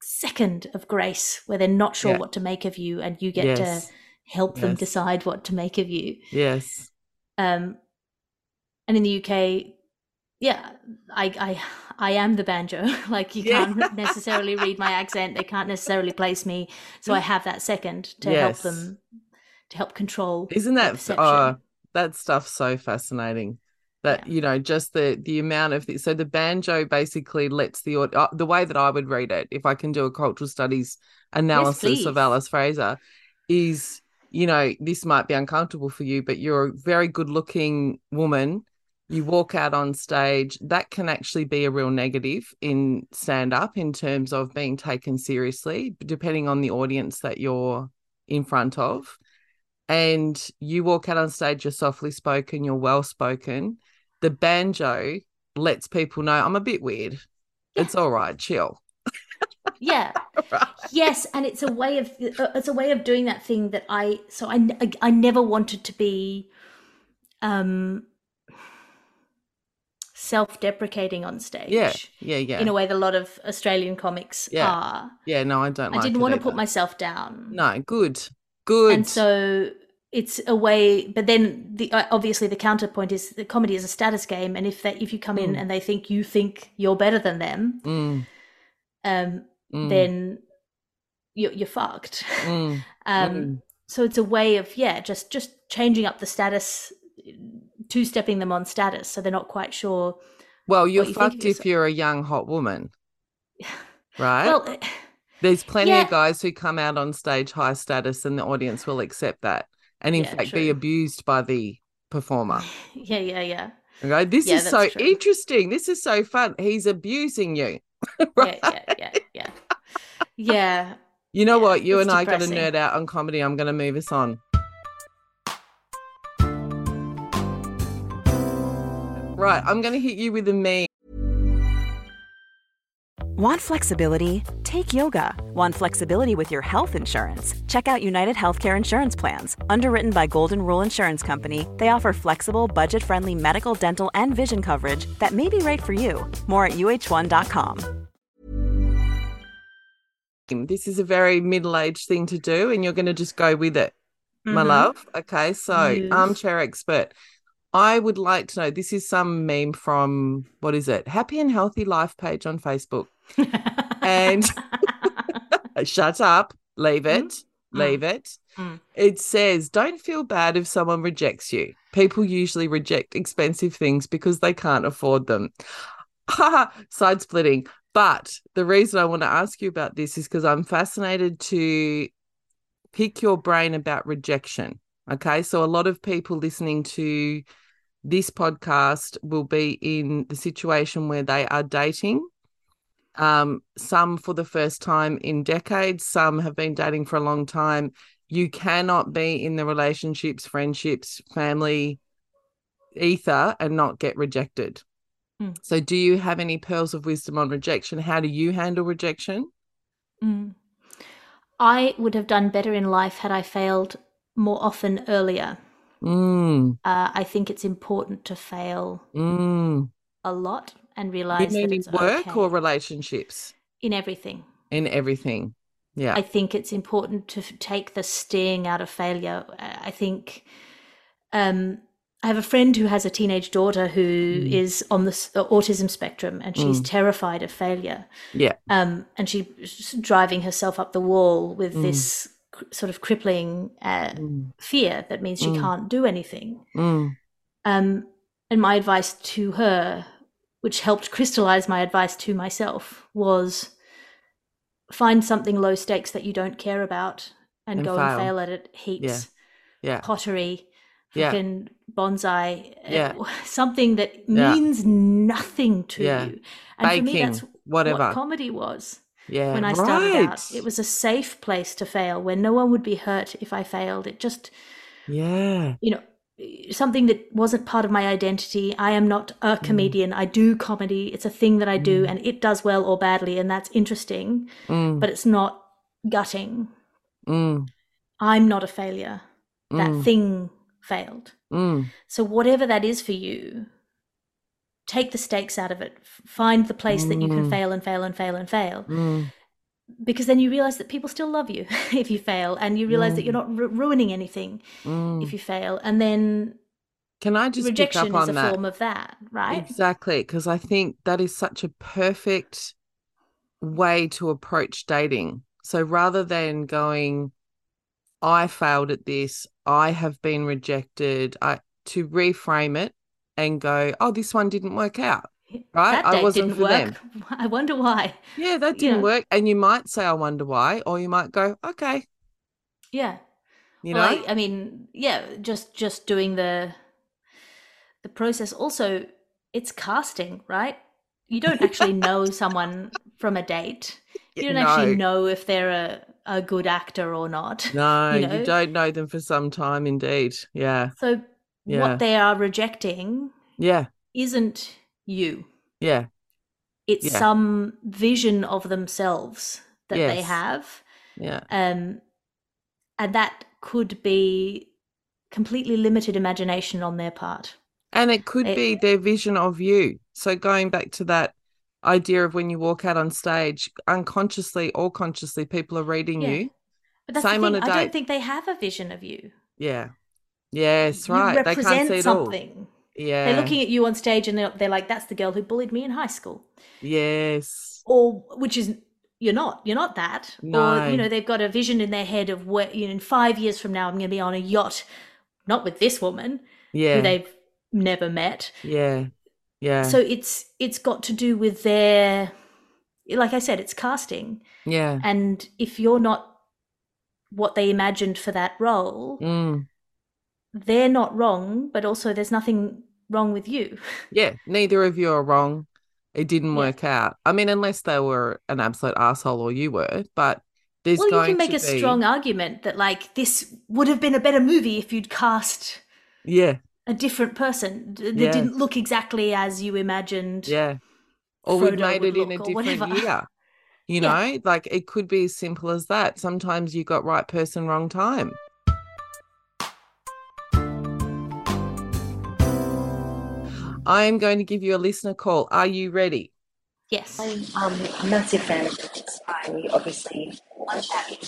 second of grace where they're not sure Yeah. what to make of you and you get Yes. to help them decide what to make of you. yes. Um, and in the UK, yeah, I, I, I am the banjo. like you Yeah. can't necessarily read my accent. They can't necessarily place me. So I have that second to Yes. help them, to help control. Isn't that oh that stuff's so fascinating. That Yeah. you know, just the the amount of the, so the banjo basically lets the uh, the way that I would read it, if I can do a cultural studies analysis of. Alice Fraser, is you know this might be uncomfortable for you, but you're a very good looking woman. You walk out on stage, that can actually be a real negative in stand up in terms of being taken seriously, depending on the audience that you're in front of and you walk out on stage, you're softly spoken, you're well spoken. The banjo lets people know I'm a bit weird. Yeah. It's all right, chill. yeah. Yes, and it's a way of uh, it's a way of doing that thing that I so I I, I never wanted to be um self-deprecating on stage. Yeah, yeah, yeah. In a way that a lot of Australian comics Yeah. are. yeah, no, I don't I like didn't want to put myself down. No, good. Good. And so it's a way but then the uh, obviously the counterpoint is the comedy is a status game and if that if you come in Mm. and they think you think you're better than them Mm, um mm, then you're, you're fucked mm, um mm. so it's a way of yeah just just changing up the status two stepping them on status so they're not quite sure Well, you're you fucked if you're a young hot woman. Right? well There's plenty yeah. of guys who come out on stage high status and the audience will accept that. And in Yeah, fact be abused by the performer. yeah yeah yeah Okay, this Yeah, is so true. interesting. This is so fun. He's abusing you. yeah yeah yeah yeah yeah You know what? You it's and I got to nerd out on comedy. I'm going to move us on. Right, I'm going to hit you with a meme. Want flexibility? Take yoga. Want flexibility with your health insurance? Check out United Healthcare Insurance Plans. Underwritten by Golden Rule Insurance Company, they offer flexible, budget friendly medical, dental, and vision coverage that may be right for you. More at uhone.com. This is a very middle aged thing to do, and you're going to just go with it, my Mhm. love. Okay, so Yes. armchair expert. I would like to know. This is some meme from what is it? Happy and Healthy Life page on Facebook. And shut up, leave it, Mm. leave it. Mm. It says, don't feel bad if someone rejects you. People usually reject expensive things because they can't afford them. Side splitting. But the reason I want to ask you about this is because I'm fascinated to pick your brain about rejection. Okay. So a lot of people listening to this podcast will be in the situation where they are dating. Um, some for the first time in decades, some have been dating for a long time. You cannot be in the relationships, friendships, family ether and not get rejected. Mm. So, do you have any pearls of wisdom on rejection? How do you handle rejection? Mm. I would have done better in life had I failed more often earlier. Mm, Uh, I think it's important to fail mm. a lot and realize that it's work okay or relationships? in everything. In everything. Yeah. I think it's important to f- take the sting out of failure. I think um, I have a friend who has a teenage daughter who is Mm. on the uh, autism spectrum, and she's terrified of failure. yeah. Um, and she's driving herself up the wall with Mm. this sort of crippling uh, Mm, fear that means she Mm. can't do anything. mm, Um, and my advice to her, which helped crystallize my advice to myself, was find something low stakes that you don't care about and, And go and fail at it heaps. yeah. Pottery, Yeah. bonsai, uh, Yeah. something that Yeah. means nothing to Yeah. you. And for me, Baking, that's whatever. what comedy was Yeah. when I started right. out. It was a safe place to fail where no one would be hurt if I failed. It just Yeah. you know something that wasn't part of my identity i am not a comedian i do comedy it's a thing that i do and it does well or badly and that's interesting Mm, but it's not gutting mm, i'm not a failure that Mm. thing failed mm, so whatever that is for you take the stakes out of it find the place that you can Mm. fail and fail and fail and fail mm, because then you realize that people still love you if you fail and you realize that you're not ru- ruining anything mm. if you fail and then Can I just rejection is a that? form of that right Exactly, because I think that is such a perfect way to approach dating. So rather than going, I failed at this, I have been rejected, I to reframe it and go, oh, this one didn't work out. Right? I wasn't for them. i wonder why Yeah, that didn't know. work. And you might say, I wonder why, or you might go, okay, yeah you well, know, I, I mean yeah just just doing the the process also it's casting right you don't actually know someone from a date you don't actually know if they're a, a good actor or not no, you you, don't know them for some time, indeed. Yeah, so Yeah. what they are rejecting yeah, isn't you yeah, it's Yeah. some vision of themselves that they have yeah. um, and that could be completely limited imagination on their part. And it could It- be their vision of you. So going back to that idea of when you walk out on stage, unconsciously or consciously, people are reading Yeah. you. But that's Same the on a I date. don't think they have a vision of you. Yeah. Yes, You right. They can't see it all. something. Yeah. They're looking at you on stage and they're, they're like, "That's the girl who bullied me in high school," Yes. or which is you're not. You're not that. Or No. you know, they've got a vision in their head of what, you know, in five years from now, I'm going to be on a yacht, not with this woman Yeah. who they've never met. yeah. Yeah. So it's it's got to do with their, like I said, it's casting. yeah. And if you're not what they imagined for that role, Mm. They're not wrong, but also there's nothing wrong with you. Yeah. Neither of you are wrong. It didn't Yeah. work out. I mean, unless they were an absolute asshole or you were, but there's well, you can make a be- strong argument that like this would have been a better movie if you'd cast Yeah. a different person that Yeah. didn't look exactly as you imagined. Yeah. Or we've made it in a different year. You Yeah. know, like it could be as simple as that. Sometimes you got right person, wrong time. I am going to give you a listener call. Are you ready? Yes. I'm um, a massive fan of this. I obviously loved having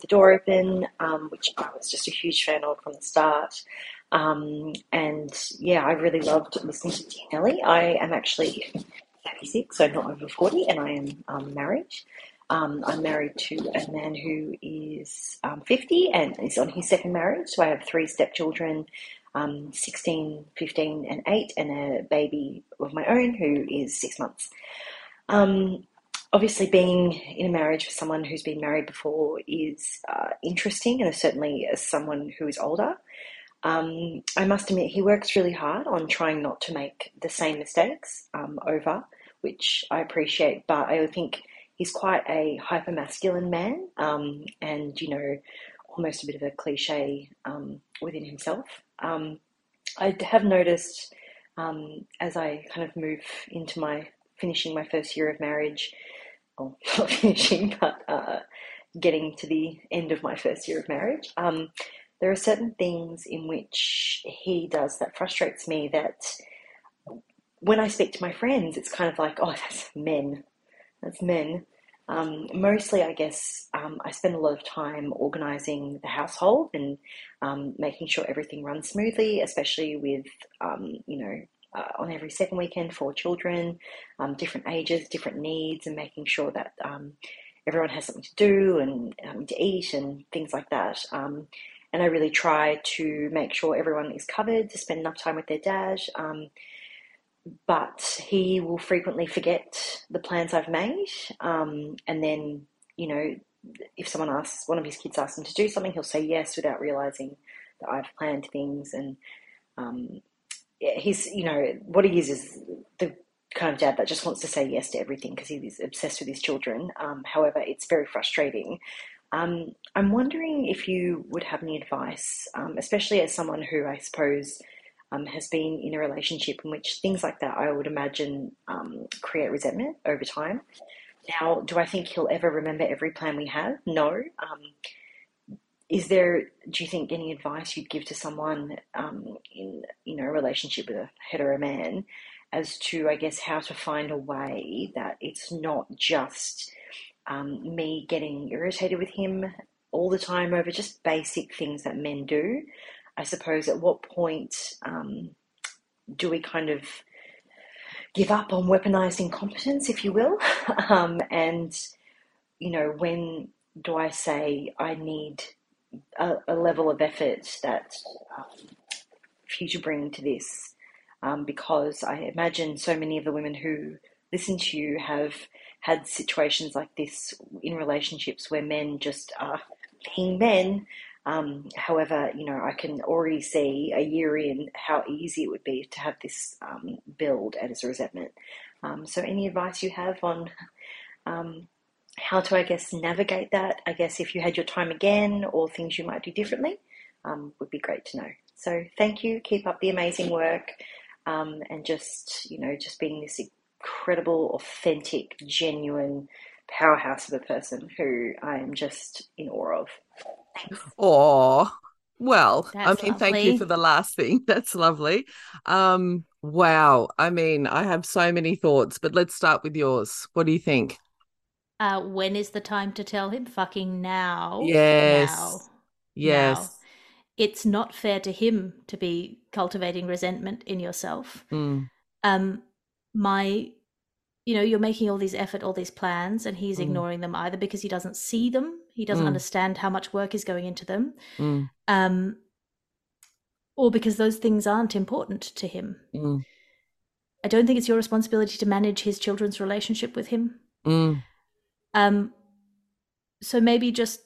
the door open, um, which I was just a huge fan of from the start. Um, and yeah, I really loved listening to Dear Nelly. I am actually 36, so not over 40, and I am um, married. Um, I'm married to a man who is um, 50 and is on his second marriage. So I have three stepchildren um, 16, 15, and 8, and a baby of my own who is six months. Um, obviously, being in a marriage with someone who's been married before is uh, interesting, and certainly as someone who is older. Um, I must admit, he works really hard on trying not to make the same mistakes um, over, which I appreciate, but I think he's quite a hyper masculine man um, and, you know, almost a bit of a cliche um, within himself. Um, I have noticed um, as I kind of move into my finishing my first year of marriage, or not finishing, but uh, getting to the end of my first year of marriage, um, there are certain things in which he does that frustrates me that when I speak to my friends, it's kind of like, oh, that's men. That's men. Um, mostly, I guess, um, I spend a lot of time organising the household and um, making sure everything runs smoothly, especially with, um, you know, uh, on every second weekend for children, um, different ages, different needs, and making sure that um, everyone has something to do and to eat and things like that. and I really try to make sure everyone is covered, to spend enough time with their dad but he will frequently forget the plans I've made. Um, and then, you know, if someone asks, one of his kids asks him to do something, he'll say yes without realizing that I've planned things. And um, he's, you know, what he is is the kind of dad that just wants to say yes to everything because he's obsessed with his children. Um, however, it's very frustrating. Um, I'm wondering if you would have any advice, um, especially as someone who I suppose um, has been in a relationship in which things like that I would imagine um, create resentment over time. Now, do I think he'll ever remember every plan we have? No. Um, is there, do you think, any advice you'd give to someone um, in you know a relationship with a hetero man as to, I guess, how to find a way that it's not just um, me getting irritated with him all the time over just basic things that men do, I suppose at what point um, do we kind of give up on weaponized incompetence, if you will? um, and, you know, when do I say I need a, a level of effort that um, to bring to this? Um, because I imagine so many of the women who listen to you have had situations like this in relationships where men just are being men um, however, you know, I can already see a year in how easy it would be to have this um, build as a resentment. Um, so, any advice you have on um, how to, I guess, navigate that? I guess if you had your time again or things you might do differently, um, would be great to know. So, thank you. Keep up the amazing work, um, and just you know, just being this incredible, authentic, genuine powerhouse of a person who I am just in awe of. Oh, well, That's I mean, thank you for the last thing. That's lovely. Um, wow. I mean, I have so many thoughts, but let's start with yours. What do you think? Uh, when is the time to tell him? Fucking now. Yes. Now. Yes. Now. It's not fair to him to be cultivating resentment in yourself. Mm, Um, my, you know, you're making all these effort, all these plans, and he's Mm. ignoring them either because he doesn't see them, he doesn't Mm. understand how much work is going into them, mm, um, or because those things aren't important to him. mm, I don't think it's your responsibility to manage his children's relationship with him. mm. Um, so maybe just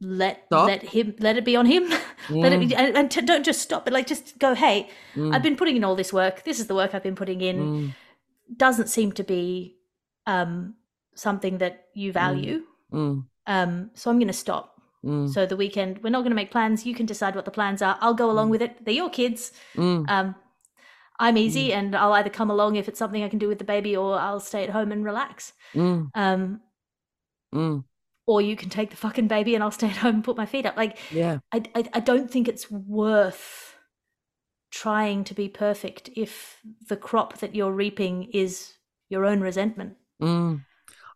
let Stop. let him let it be on him. let it, and, and t- don't just stop, but like just go. Hey, Mm, I've been putting in all this work. This is the work I've been putting in. mm, Doesn't seem to be um, something that you value. mm, Um, so I'm going to stop. mm, So the weekend, we're not going to make plans. You can decide what the plans are. I'll go along with it. They're your kids. mm, Um, I'm easy, and I'll either come along if it's something I can do with the baby, or I'll stay at home and relax. mm, Um, mm. or you can take the fucking baby and I'll stay at home and put my feet up. Like, Yeah. I, I, I don't think it's worth trying to be perfect if the crop that you're reaping is your own resentment. Mm.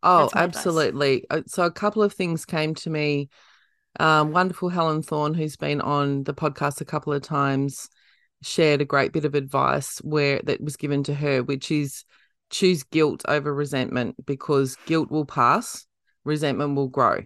Oh, my advice. absolutely. Uh, So a couple of things came to me Um, wonderful Helen Thorne, who's been on the podcast a couple of times, shared a great bit of advice where that was given to her, which is choose guilt over resentment because guilt will pass, resentment will grow.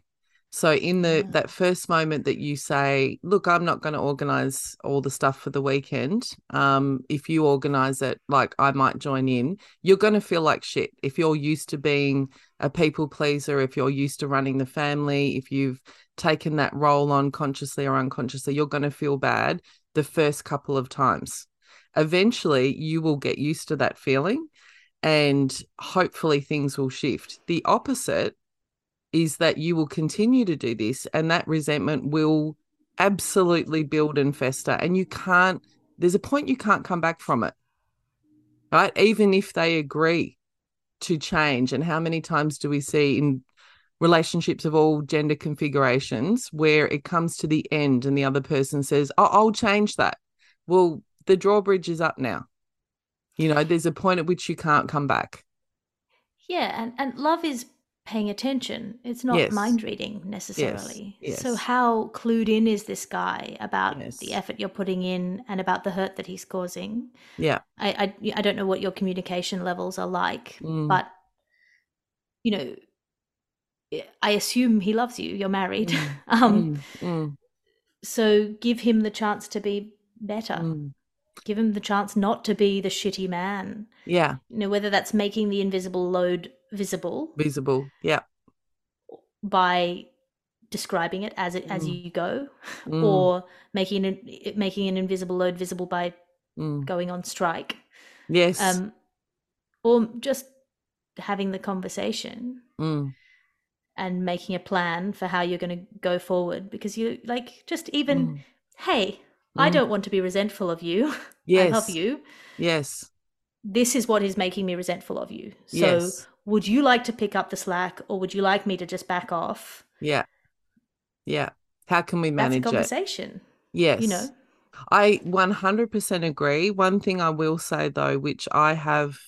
So in the Yeah. that first moment that you say, "Look, I'm not going to organize all the stuff for the weekend. Um, if you organize it, like I might join in." You're going to feel like shit if you're used to being a people pleaser, if you're used to running the family, if you've taken that role on consciously or unconsciously, you're going to feel bad the first couple of times. Eventually, you will get used to that feeling and hopefully things will shift. The opposite is that you will continue to do this and that resentment will absolutely build and fester and you can't there's a point you can't come back from it right? Even if they agree to change. And how many times do we see in relationships of all gender configurations where it comes to the end and the other person says oh, i'll change that. Well the drawbridge is up now. You know there's a point at which you can't come back. Yeah, and, and love is paying attention. It's not Yes. mind reading necessarily. So yes. how clued in is this guy about Yes. the effort you're putting in and about the hurt that he's causing? yeah I I, I don't know what your communication levels are like, Mm. but you know, I assume he loves you. You're married. um, Mm, mm, so give him the chance to be better. mm. Give him the chance not to be the shitty man. yeah You know, whether that's making the invisible load visible visible yeah by describing it as it as Mm. you go, Mm, or making an it- making an invisible load visible by mm. going on strike, yes um, or just having the conversation Mm, and making a plan for how you're going to go forward. Because you like just even, mm. hey, I Mm. don't want to be resentful of you. yes I love you. yes This is what is making me resentful of you. So yes would you like to pick up the slack, or would you like me to just back off? yeah yeah how can we That's a manage it conversation. yes You know. I 100% agree. One thing I will say though, which I have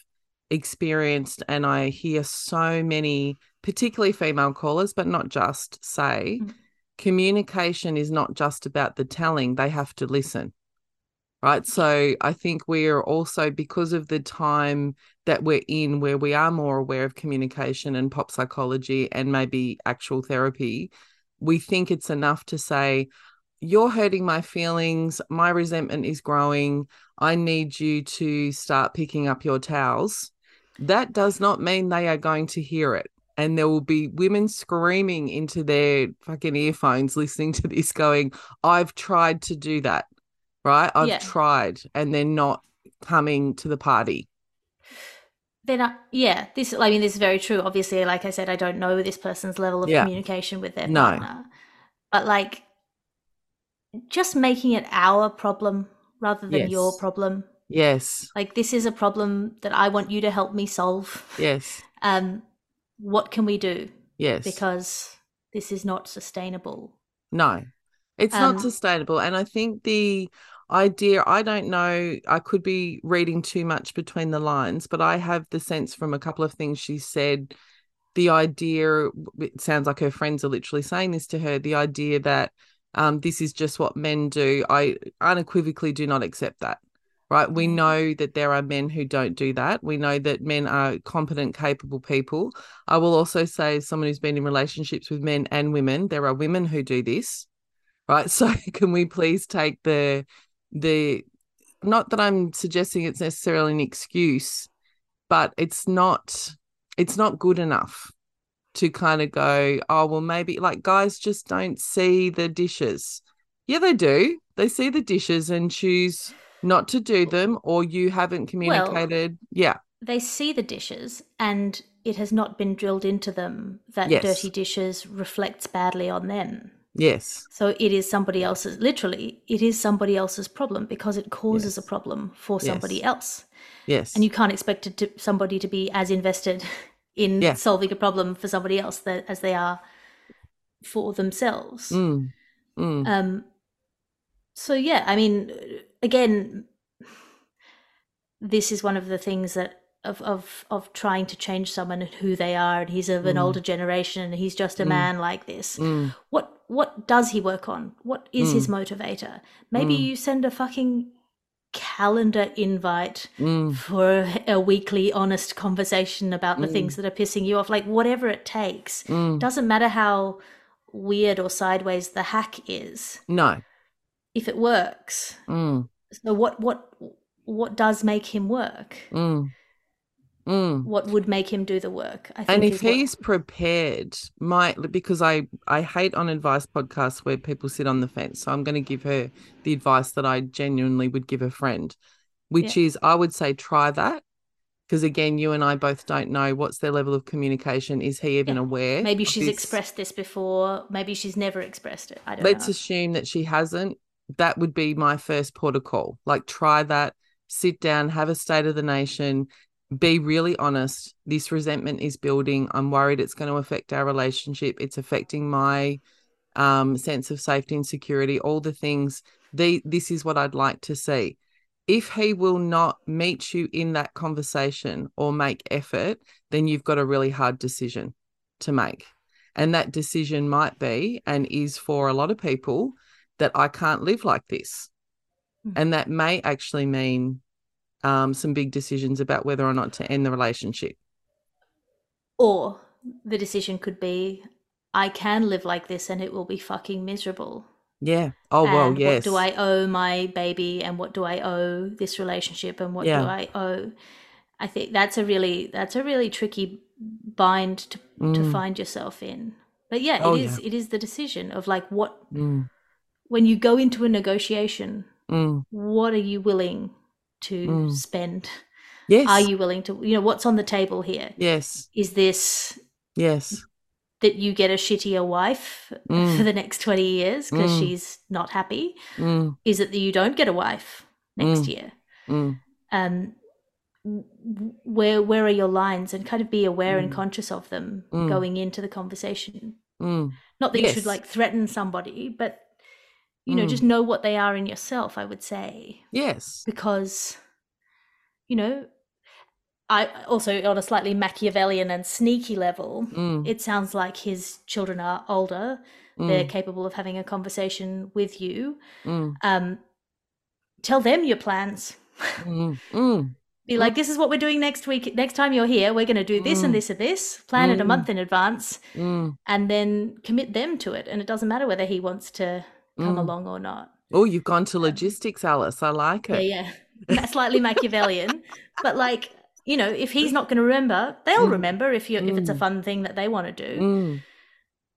experienced and I hear so many, particularly female callers, but not just, say Mm. communication is not just about the telling, they have to listen. Right. So I think we're also, because of the time that we're in, where we are more aware of communication and pop psychology and maybe actual therapy, we think it's enough to say, you're hurting my feelings. My resentment is growing. I need you to start picking up your towels. That does not mean they are going to hear it. And there will be women screaming into their fucking earphones listening to this, going, I've tried to do that, right? I've Yeah. tried, and they're not coming to the party. then I, yeah this i mean this is very true obviously like i said i don't know this person's level of Yeah. communication with their No. partner but like just making it our problem rather than your problem Yes, like this is a problem that i want you to help me solve yes, um what can we do yes. because this is not sustainable No, it's Um, not sustainable. And I think the idea, I don't know, I could be reading too much between the lines, but I have the sense from a couple of things she said. The idea, it sounds like her friends are literally saying this to her the idea that um, this is just what men do. I unequivocally do not accept that. Right. We Mm. know that there are men who don't do that. We know that men are competent, capable people. I will also say, as someone who's been in relationships with men and women, there are women who do this, right? So, can we please take the the not that I'm suggesting it's necessarily an excuse, but it's not it's not good enough to kind of go, oh well, maybe like guys just don't see the dishes. Yeah, they do. They see the dishes and choose not to do them, or you haven't communicated. yeah, they see the dishes and it has not been drilled into them that Yes. dirty dishes reflects badly on them yes, So it is somebody else's, literally, it is somebody else's problem because it causes a problem for somebody Yes. else. yes, And you can't expect it to, somebody to be as invested in Yeah. solving a problem for somebody else that, as they are for themselves. Mm, mm, Um, so, yeah, I mean, again, this is one of the things that of of of trying to change someone and who they are and he's of an Mm. older generation and he's just a Mm. man like this mm, what what does he work on? What is his Mm. motivator? Maybe Mm. you send a fucking calendar invite Mm. for a weekly honest conversation about the things that are pissing you off like whatever it takes Mm. doesn't matter how weird or sideways the hack is No. if it works Mm. so what what what does make him work Mm. Mm. what would make him do the work i think And if is what- he's prepared, might because I I hate on advice podcasts where people sit on the fence. So I'm going to give her the advice that I genuinely would give a friend, which is I would say try that because again, you and I both don't know what's their level of communication. Is he even Yeah. aware? maybe she's this? expressed this before maybe she's never expressed it i don't Let's know assume that she hasn't. That would be my first protocol. Like try that, sit down, have a state of the nation, be really honest. This resentment is building. I'm worried it's going to affect our relationship. It's affecting my um, sense of safety and security, all the things. The, this is what I'd like to see. If he will not meet you in that conversation or make effort, then you've got a really hard decision to make. And that decision might be and is for a lot of people that I can't live like this. Mm. And that may actually mean um, some big decisions about whether or not to end the relationship. or the decision could be i can live like this and it will be fucking miserable Yeah. Oh, well, and yes. what do I owe my baby and what do I owe this relationship and what Yeah. do I owe I think that's a really that's a really tricky bind to to Mm. find yourself in. But yeah, Oh, it is it is the decision of like what Mm, when you go into a negotiation, mm. what are you willing to Mm. spend? Yes. Are you willing to you know what's on the table here? Yes. Is this Yes. that you get a shittier wife Mm. for the next 20 years because Mm. she's not happy? Mm, Is it that you don't get a wife next Mm. year? mm, um where where are your lines and kind of be aware and Mm. conscious of them Mm. going into the conversation mm. not that you should like threaten somebody but you know Mm. just know what they are in yourself i would say Yes. because you know i also on a slightly machiavellian and sneaky level Mm, it sounds like his children are older they're mm, capable of having a conversation with you mm, um tell them your plans mm, mm. be like, this is what we're doing next week. Next time you're here, we're going to do this and Mm. this and this. Plan it a Mm. month in advance, Mm. and then commit them to it. And it doesn't matter whether he wants to come Mm. along or not. Oh, you've gone to logistics, Alice. I like it. yeah, yeah. That's slightly Machiavellian, but like you know, if he's not going to remember, they'll Mm. remember if you if it's a Mm. fun thing that they want to do. Mm.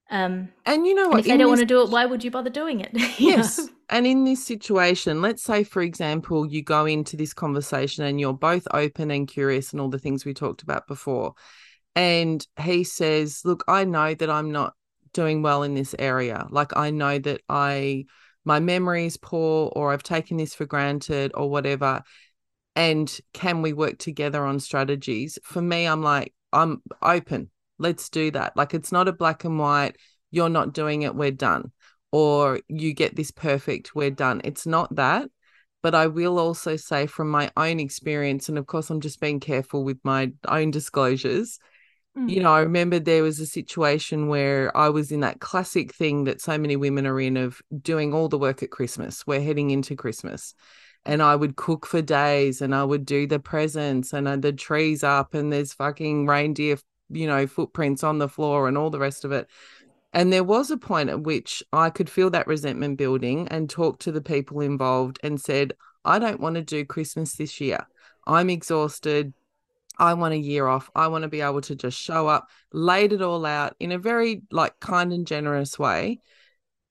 Um, And you know and what? if they don't this want to do it, why would you bother doing it? You know? Yes. And in this situation, let's say, for example, you go into this conversation and you're both open and curious and all the things we talked about before. And he says, Look, I know that I'm not doing well in this area. Like, I know that I, my memory is poor or I've taken this for granted or whatever. And can we work together on strategies? For me, I'm like, I'm open. Let's do that. Like, it's not a black and white, you're not doing it, we're done or you get this perfect, we're done. It's not that. But I will also say from my own experience, and of course, I'm just being careful with my own disclosures. Mm. You know, I remember there was a situation where I was in that classic thing that so many women are in of doing all the work at Christmas. We're heading into Christmas. And I would cook for days and I would do the presents and uh, the trees up and there's fucking reindeer, you know, footprints on the floor and all the rest of it. And there was a point at which I could feel that resentment building and talk to the people involved and said, I don't want to do Christmas this year. I'm exhausted. I want a year off. I want to be able to just show up, laid it all out in a very like kind and generous way.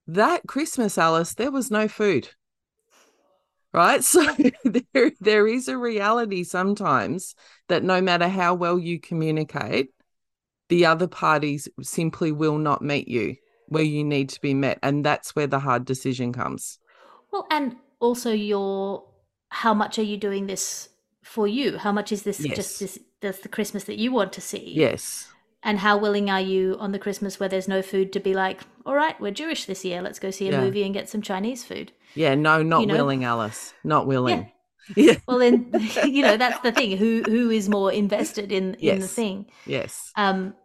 That Christmas, Alice, there was no food. Right. So there, there is a reality sometimes that no matter how well you communicate, the other parties simply will not meet you where you need to be met. And that's where the hard decision comes. Well, and also your how much are you doing this for you? How much is this Yes. just this that's the Christmas that you want to see? Yes. And how willing are you on the Christmas where there's no food to be like, all right, we're Jewish this year, let's go see a Yeah. movie and get some Chinese food. Yeah. No, not You know? willing, Alice. Not willing. Yeah. Well then you know, that's the thing. Who who is more invested in in the thing? Yes. Um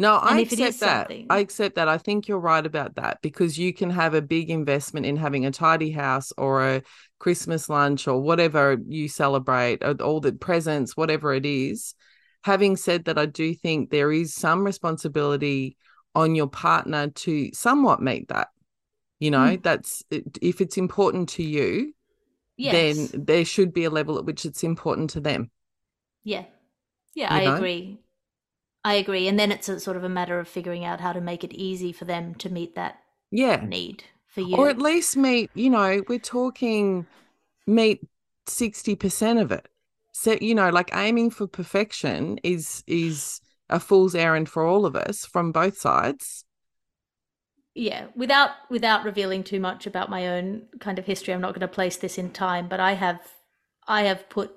No, I accept that. something- I accept that. I think you're right about that because you can have a big investment in having a tidy house or a Christmas lunch or whatever you celebrate, or all the presents, whatever it is. Having said that, I do think there is some responsibility on your partner to somewhat meet that. You know, Mm. that's if it's important to you, Yes. then there should be a level at which it's important to them. Yeah. Yeah, You I know? agree. I agree. And then it's a sort of a matter of figuring out how to make it easy for them to meet that Yeah. need for you. or at least meet you know we're talking meet 60% of it so you know like aiming for perfection is is a fool's errand for all of us from both sides yeah, without without revealing too much about my own kind of history, I'm not going to place this in time, but I have I have put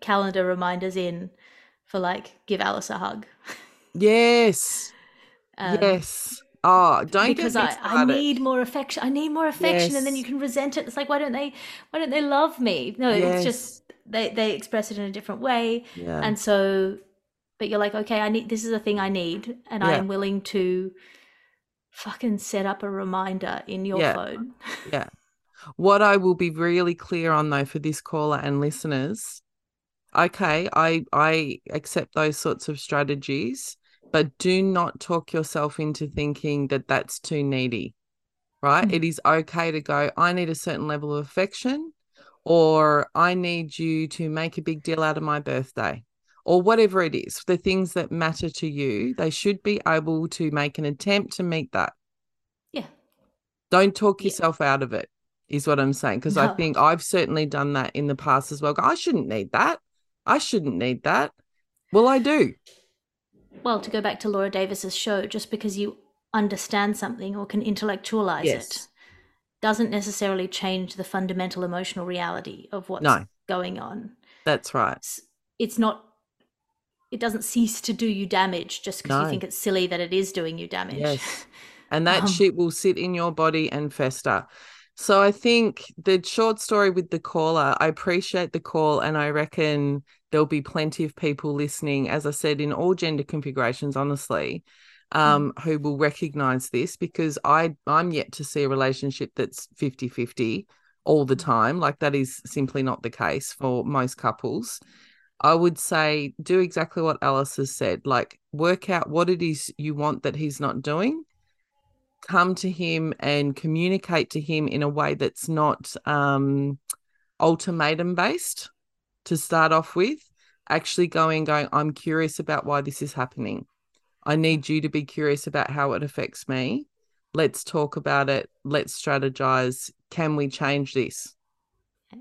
calendar reminders in for like give Alice a hug. yes Um, yes oh don't because I, I need more affection. I need more affection, and then you can resent it. It's like why don't they why don't they love me? No, it's just they they express it in a different way, yeah and so but you're like okay, I need this is a thing I need, and I am willing to fucking set up a reminder in your Yeah. phone. yeah what i will be really clear on though for this caller and listeners okay i i accept those sorts of strategies but do not talk yourself into thinking that that's too needy right Mm. it is okay to go i need a certain level of affection or i need you to make a big deal out of my birthday or whatever it is the things that matter to you they should be able to make an attempt to meet that Yeah. don't talk Yeah. yourself out of it is what i'm saying because i think i've certainly done that in the past as well i shouldn't need that i shouldn't need that well i do Well, to go back to Laura Davies's show, just because you understand something or can intellectualize it doesn't necessarily change the fundamental emotional reality of what's No. going on. that's right It's, it's not it doesn't cease to do you damage just because No. you think it's silly that it is doing you damage. Yes. and that Um, shit will sit in your body and fester. So I think the short story with the caller, I appreciate the call, and I reckon there'll be plenty of people listening, as I said, in all gender configurations, honestly, um, who will recognize this because I I'm yet to see a relationship that's 50-50 all the time. Like that is simply not the case for most couples. I would say do exactly what Alice has said. Like work out what it is you want that he's not doing come to him and communicate to him in a way that's not um, ultimatum based to start off with. Actually, going, going, I'm curious about why this is happening. I need you to be curious about how it affects me. Let's talk about it. Let's strategize. Can we change this?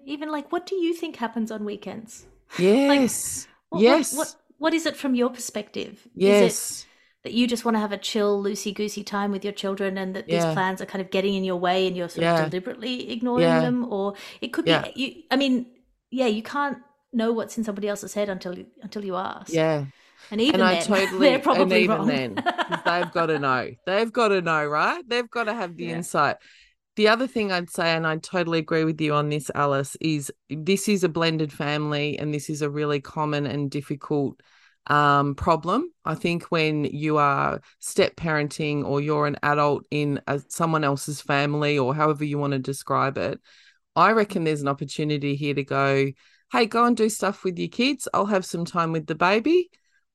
Even like what do you think happens on weekends? Yes. What, yes. What, what what is it from your perspective? Is it yes. That you just want to have a chill, loosey goosey time with your children and that these plans are kind of getting in your way and you're sort Yeah. of deliberately ignoring Yeah. them? Or it could Yeah. be you I mean, yeah, you can't know what's in somebody else's head until you until you ask. Yeah. And even and I then, totally they're probably and even wrong. then they've got to know. They've got to know, right? They've got to have the Yeah. insight. The other thing I'd say, and I totally agree with you on this, Alice, is this is a blended family, and this is a really common and difficult um, problem. I think when you are step parenting or you're an adult in a, someone else's family or however you want to describe it, I reckon there's an opportunity here to go, hey, go and do stuff with your kids. I'll have some time with the baby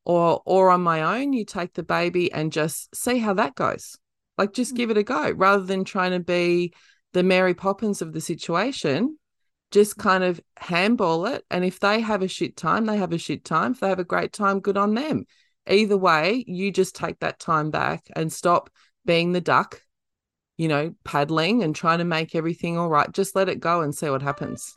or or on my own you take the baby and just see how that goes like just give it a go rather than trying to be the mary poppins of the situation just kind of handball it and if they have a shit time they have a shit time. If they have a great time good on them. Either way you just take that time back and stop being the duck you know paddling and trying to make everything all right. Just let it go and see what happens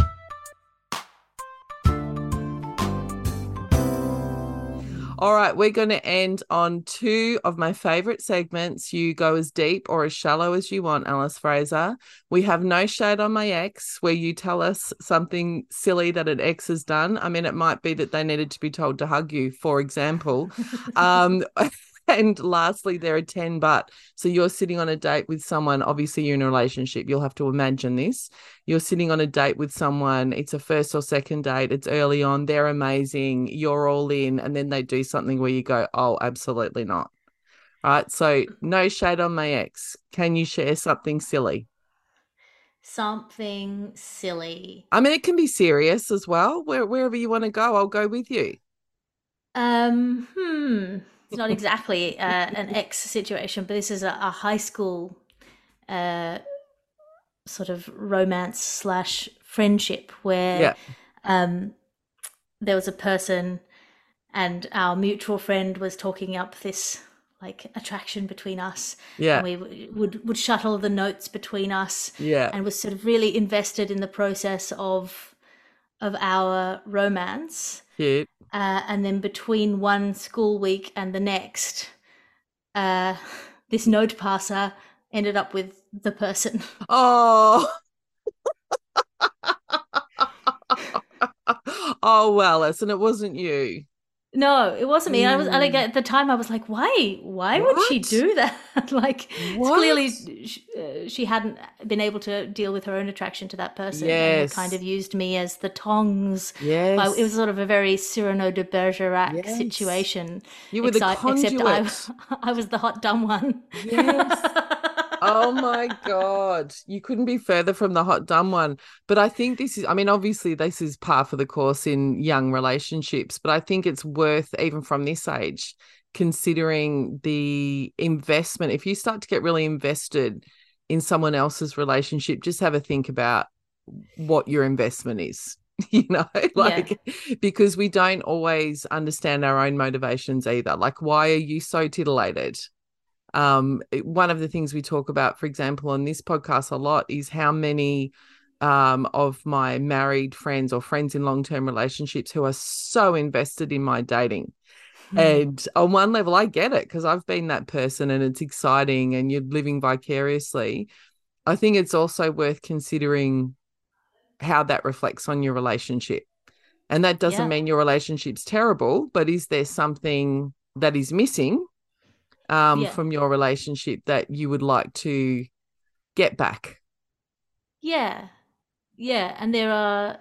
All right, we're going to end on two of my favorite segments. You go as deep or as shallow as you want, Alice Fraser. We have No Shade on My Ex, where you tell us something silly that an ex has done. I mean, it might be that they needed to be told to hug you, for example. um, And lastly, there are 10 but. So you're sitting on a date with someone, obviously you're in a relationship. You'll have to imagine this. You're sitting on a date with someone, it's a first or second date, it's early on, they're amazing, you're all in, and then they do something where you go, oh, absolutely not. Right. So no shade on my ex. Can you share something silly? Something silly. I mean, it can be serious as well. Where, wherever you want to go, I'll go with you. Um, hmm. It's not exactly uh, an ex situation, but this is a, a high school uh, sort of romance slash friendship where Yeah. um, there was a person and our mutual friend was talking up this like attraction between us Yeah. and we w- would would shuttle the notes between us Yeah. and was sort of really invested in the process of of our romance Cute. uh, and then between one school week and the next uh, this note passer ended up with the person Oh. oh well, and it wasn't you. No it wasn't me i was like Mm. at the time i was like why why would she do that like it's What? clearly she, uh, she hadn't been able to deal with her own attraction to that person and kind of used me as the tongs Yes. It was sort of a very Cyrano de Bergerac Yes. situation. You were the exci- Except I, conduit. I was the hot dumb one. Yes. oh my god. You couldn't be further from the hot dumb one. But i think this is i mean obviously this is par for the course in young relationships but i think it's worth even from this age considering the investment. If you start to get really invested in someone else's relationship just have a think about what your investment is you know like because we don't always understand our own motivations either. Like why are you so titillated um one of the things we talk about for example on this podcast a lot is how many um of my married friends or friends in long-term relationships who are so invested in my dating Hmm. and on one level i get it because i've been that person and it's exciting and you're living vicariously i think it's also worth considering how that reflects on your relationship and that doesn't Yeah. mean your relationship's terrible but is there something that is missing um, Yeah. from your relationship that you would like to get back. yeah, yeah, and there are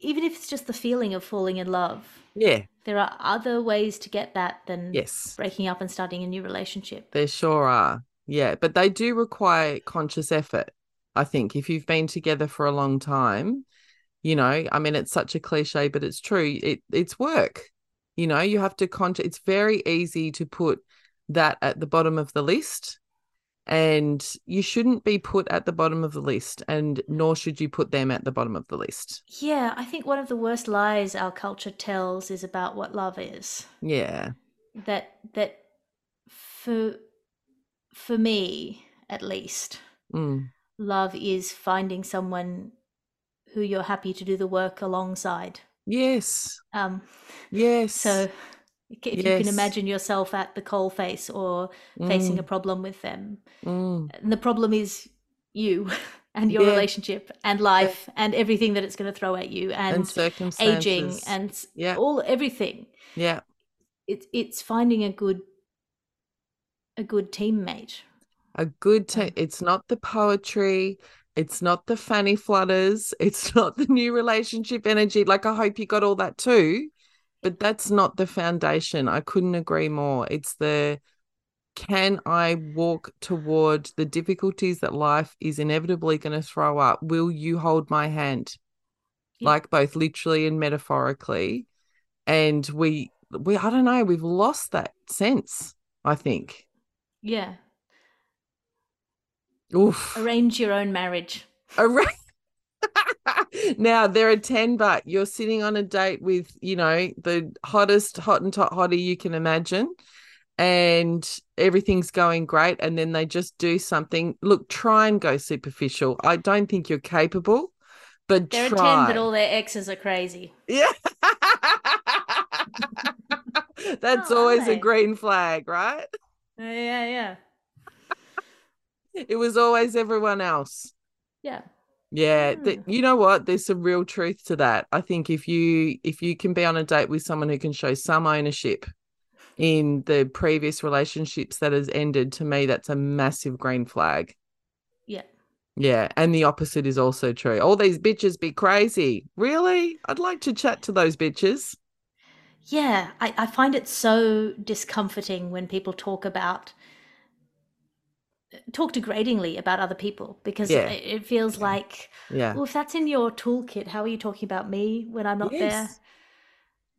even if it's just the feeling of falling in love, Yeah. there are other ways to get that than Yes. breaking up and starting a new relationship. There sure are. Yeah. But they do require conscious effort. I think if you've been together for a long time, you know, I mean, it's such a cliche, but it's true. It it's work. You know, you have to con. It's very easy to put that at the bottom of the list, and you shouldn't be put at the bottom of the list, and nor should you put them at the bottom of the list. Yeah, I think one of the worst lies our culture tells is about what love is. Yeah. That that for for me at least, Mm. love is finding someone who you're happy to do the work alongside. Yes. Um, Yes. so if you can imagine yourself at the coal face or facing a problem with them, Mm. and the problem is you and your Yeah. relationship and life and everything that it's going to throw at you and and, aging and Yeah. all everything. yeah. It's it's finding a good a good teammate. A good te- it's not the poetry, it's not the fanny flutters, it's not the new relationship energy. Like I hope you got all that too, but that's not the foundation. I couldn't agree more. It's the can I walk toward the difficulties that life is inevitably going to throw up? Will you hold my hand? Yeah. Like both literally and metaphorically. And we we I don't know, we've lost that sense, I think. Yeah. Oof. Arrange your own marriage. Arra- now there are 10 but you're sitting on a date with you know the hottest hot and tot hottie you can imagine and everything's going great and then they just do something. Look try and go superficial. I don't think you're capable but There try are 10 that all their exes are crazy. yeah. That's Oh, always a green flag right? Yeah, yeah. it was always everyone else. Yeah. Yeah, th- you know what? There's some real truth to that. I think if you if you can be on a date with someone who can show some ownership in the previous relationships that has ended, to me, that's a massive green flag. Yeah. Yeah. And the opposite is also true. All these bitches be crazy. Really? I'd like to chat to those bitches. Yeah, I, I find it so discomforting when people talk about talk degradingly about other people because Yeah. it, feels like Yeah. well if that's in your toolkit how are you talking about me when i'm not there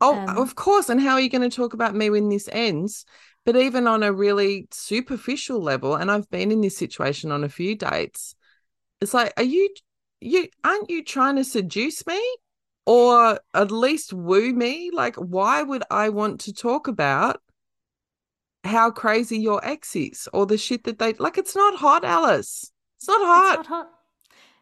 Oh, Um, of course. And how are you going to talk about me when this ends? But even on a really superficial level, and I've been in this situation on a few dates, it's like, are you, you, aren't you trying to seduce me or at least woo me? Like, why would I want to talk about how crazy your ex is or the shit that they, like, it's not hot, Alice. It's not hot. it's not hot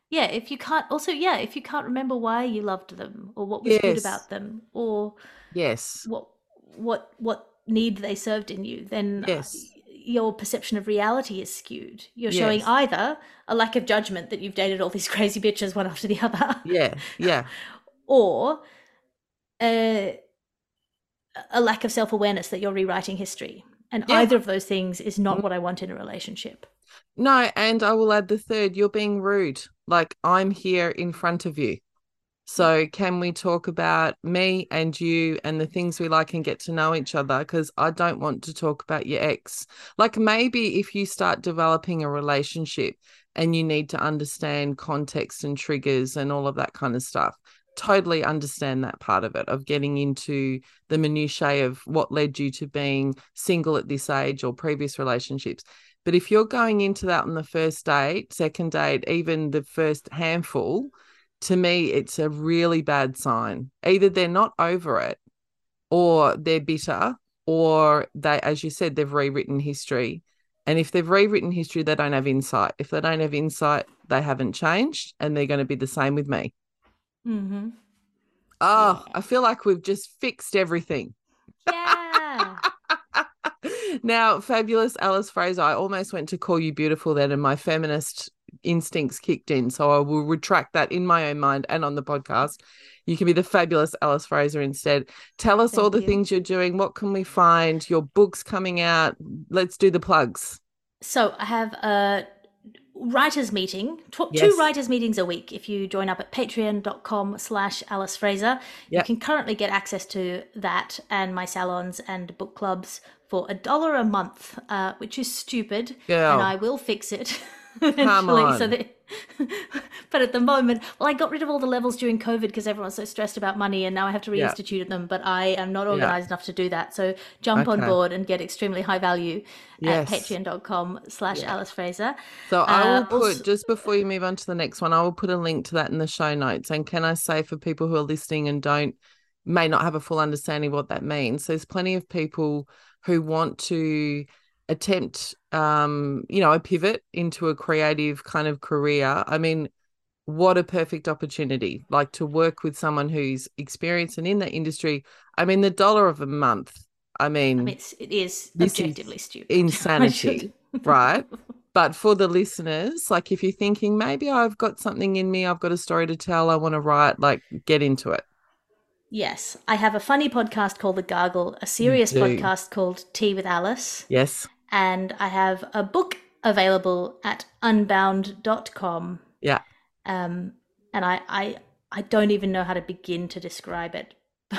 yeah if you can't also yeah if you can't remember why you loved them or what was good about them or yes. what what what need they served in you then uh, Yes. your perception of reality is skewed you're showing Yes. either a lack of judgment that you've dated all these crazy bitches one after the other Yeah. Yeah. or a, a lack of self-awareness that you're rewriting history and Yeah. either of those things is not what i want in a relationship No, and I will add the third. You're being rude. Like I'm here in front of you. So can we talk about me and you and the things we like and get to know each other? Because I don't want to talk about your ex. Like maybe if you start developing a relationship and you need to understand context and triggers and all of that kind of stuff. Totally understand that part of it, of getting into the minutiae of what led you to being single at this age or previous relationships. But if you're going into that on the first date, second date, even the first handful, to me, it's a really bad sign. Either they're not over it or they're bitter, or they, as you said, they've rewritten history. And if they've rewritten history, they don't have insight. If they don't have insight, they haven't changed and they're going to be the same with me. Mm-hmm. Oh, I feel like we've just fixed everything. yeah now, fabulous Alice Fraser, I almost went to call you beautiful then, and my feminist instincts kicked in. So I will retract that in my own mind and on the podcast. You can be the fabulous Alice Fraser instead. Tell us all the you. things you're doing. What can we find? Your book's coming out. Let's do the plugs. So I have a writers meeting, tw- Yes. two writers meetings a week. If you join up at patreon.com slash Alice Fraser, you can currently get access to that and my salons and book clubs for a dollar a month, uh, which is stupid. Girl. And I will fix it eventually. So on. that, but at the moment, well, I got rid of all the levels during COVID because everyone's so stressed about money and now I have to Yeah. reinstitute them, but I am not organized enough to do that. So jump on board and get extremely high value Yes. at patreon.com slash Alice Fraser. So I will Uh, put also- just before you move on to the next one, I will put a link to that in the show notes. And can I say for people who are listening and don't may not have a full understanding of what that means, there's plenty of people who want to attempt um, you know, a pivot into a creative kind of career. I mean, what a perfect opportunity, like to work with someone who's experienced and in that industry. I mean, the dollar of a month. I mean, I mean, it's, it is This is objectively stupid. insanity, right? But for the listeners, like if you're thinking maybe I've got something in me, I've got a story to tell, I want to write, like get into it. Yes, I have a funny podcast called The Gargle, a serious podcast called Tea with Alice, Yes. And I have a book available at unbound.com. Yeah. Um, and I, I, I don't even know how to begin to describe it.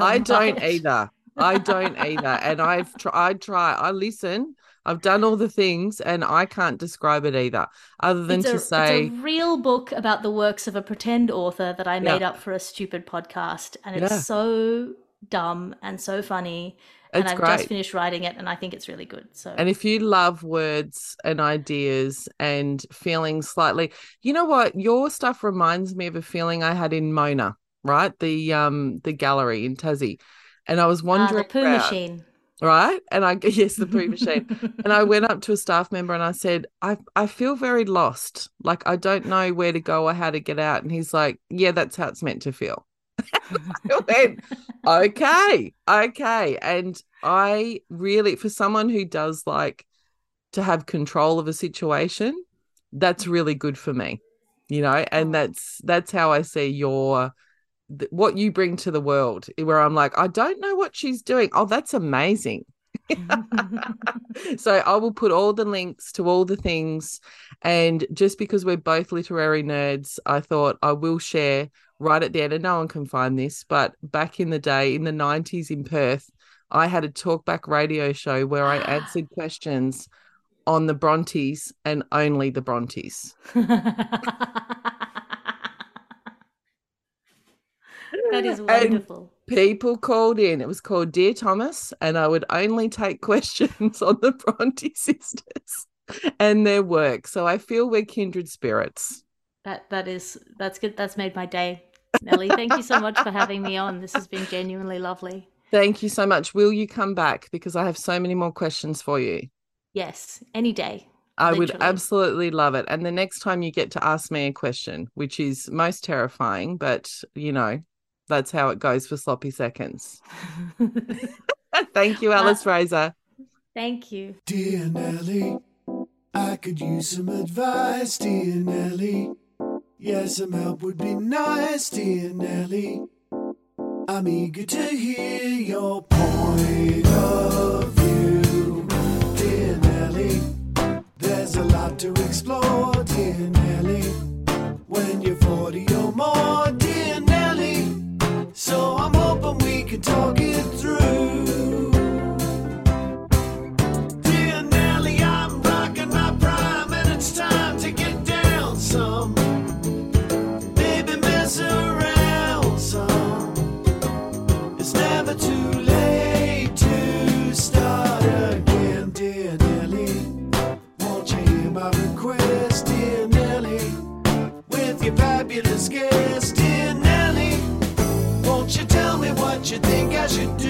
I don't it. either. I don't either. And I've tried, try, I listen, I've done all the things and I can't describe it either, other than It's to a, say, it's a real book about the works of a pretend author that I made Yeah. up for a stupid podcast, and it's Yeah. so dumb and so funny. And I've great. just finished writing it, and I think it's really good. So And if you love words and ideas and feeling slightly, you know what, your stuff reminds me of a feeling I had in Mona, right? The um the gallery in Tassie. And I was Ah, wandering the poo around, machine. right? And I yes, the poo machine. And I went up to a staff member and I said, I I feel very lost. Like I don't know where to go or how to get out. And he's like, Yeah, that's how it's meant to feel. Went, okay, okay. And I really, for someone who does like to have control of a situation, that's really good for me, you know. And Oh. that's that's how I see your th- what you bring to the world, eh, where I'm like, I don't know what she's doing. Oh, that's amazing. so I will put all the links to all the things. And just because we're both literary nerds, I thought I will share right at the end. And no one can find this, but back in the day, in the 90s in Perth, I had a talkback radio show where I answered questions on the Brontes and only the Brontes. that is wonderful. And people called in. It was called Dear Thomas, and I would only take questions on the Bronte sisters and their work. So I feel we're kindred spirits. That that is that's good. That's made my day. Nelly, thank you so much for having me on. This has been genuinely lovely. Thank you so much. Will you come back? Because I have so many more questions for you. Yes, any day. I would absolutely love it. And the next time you get to ask me a question, which is most terrifying, but you know, that's how it goes for sloppy seconds. Thank you, Alice uh, Fraser. Thank you. Dear Nelly, I could use some advice, dear Nelly. Yeah, some help would be nice, dear Nelly. I'm eager to hear your point of view, dear Nelly. There's a lot to explore, dear Nelly. When you're 40 or more, dear Nelly. So I'm hoping we can talk think I should do.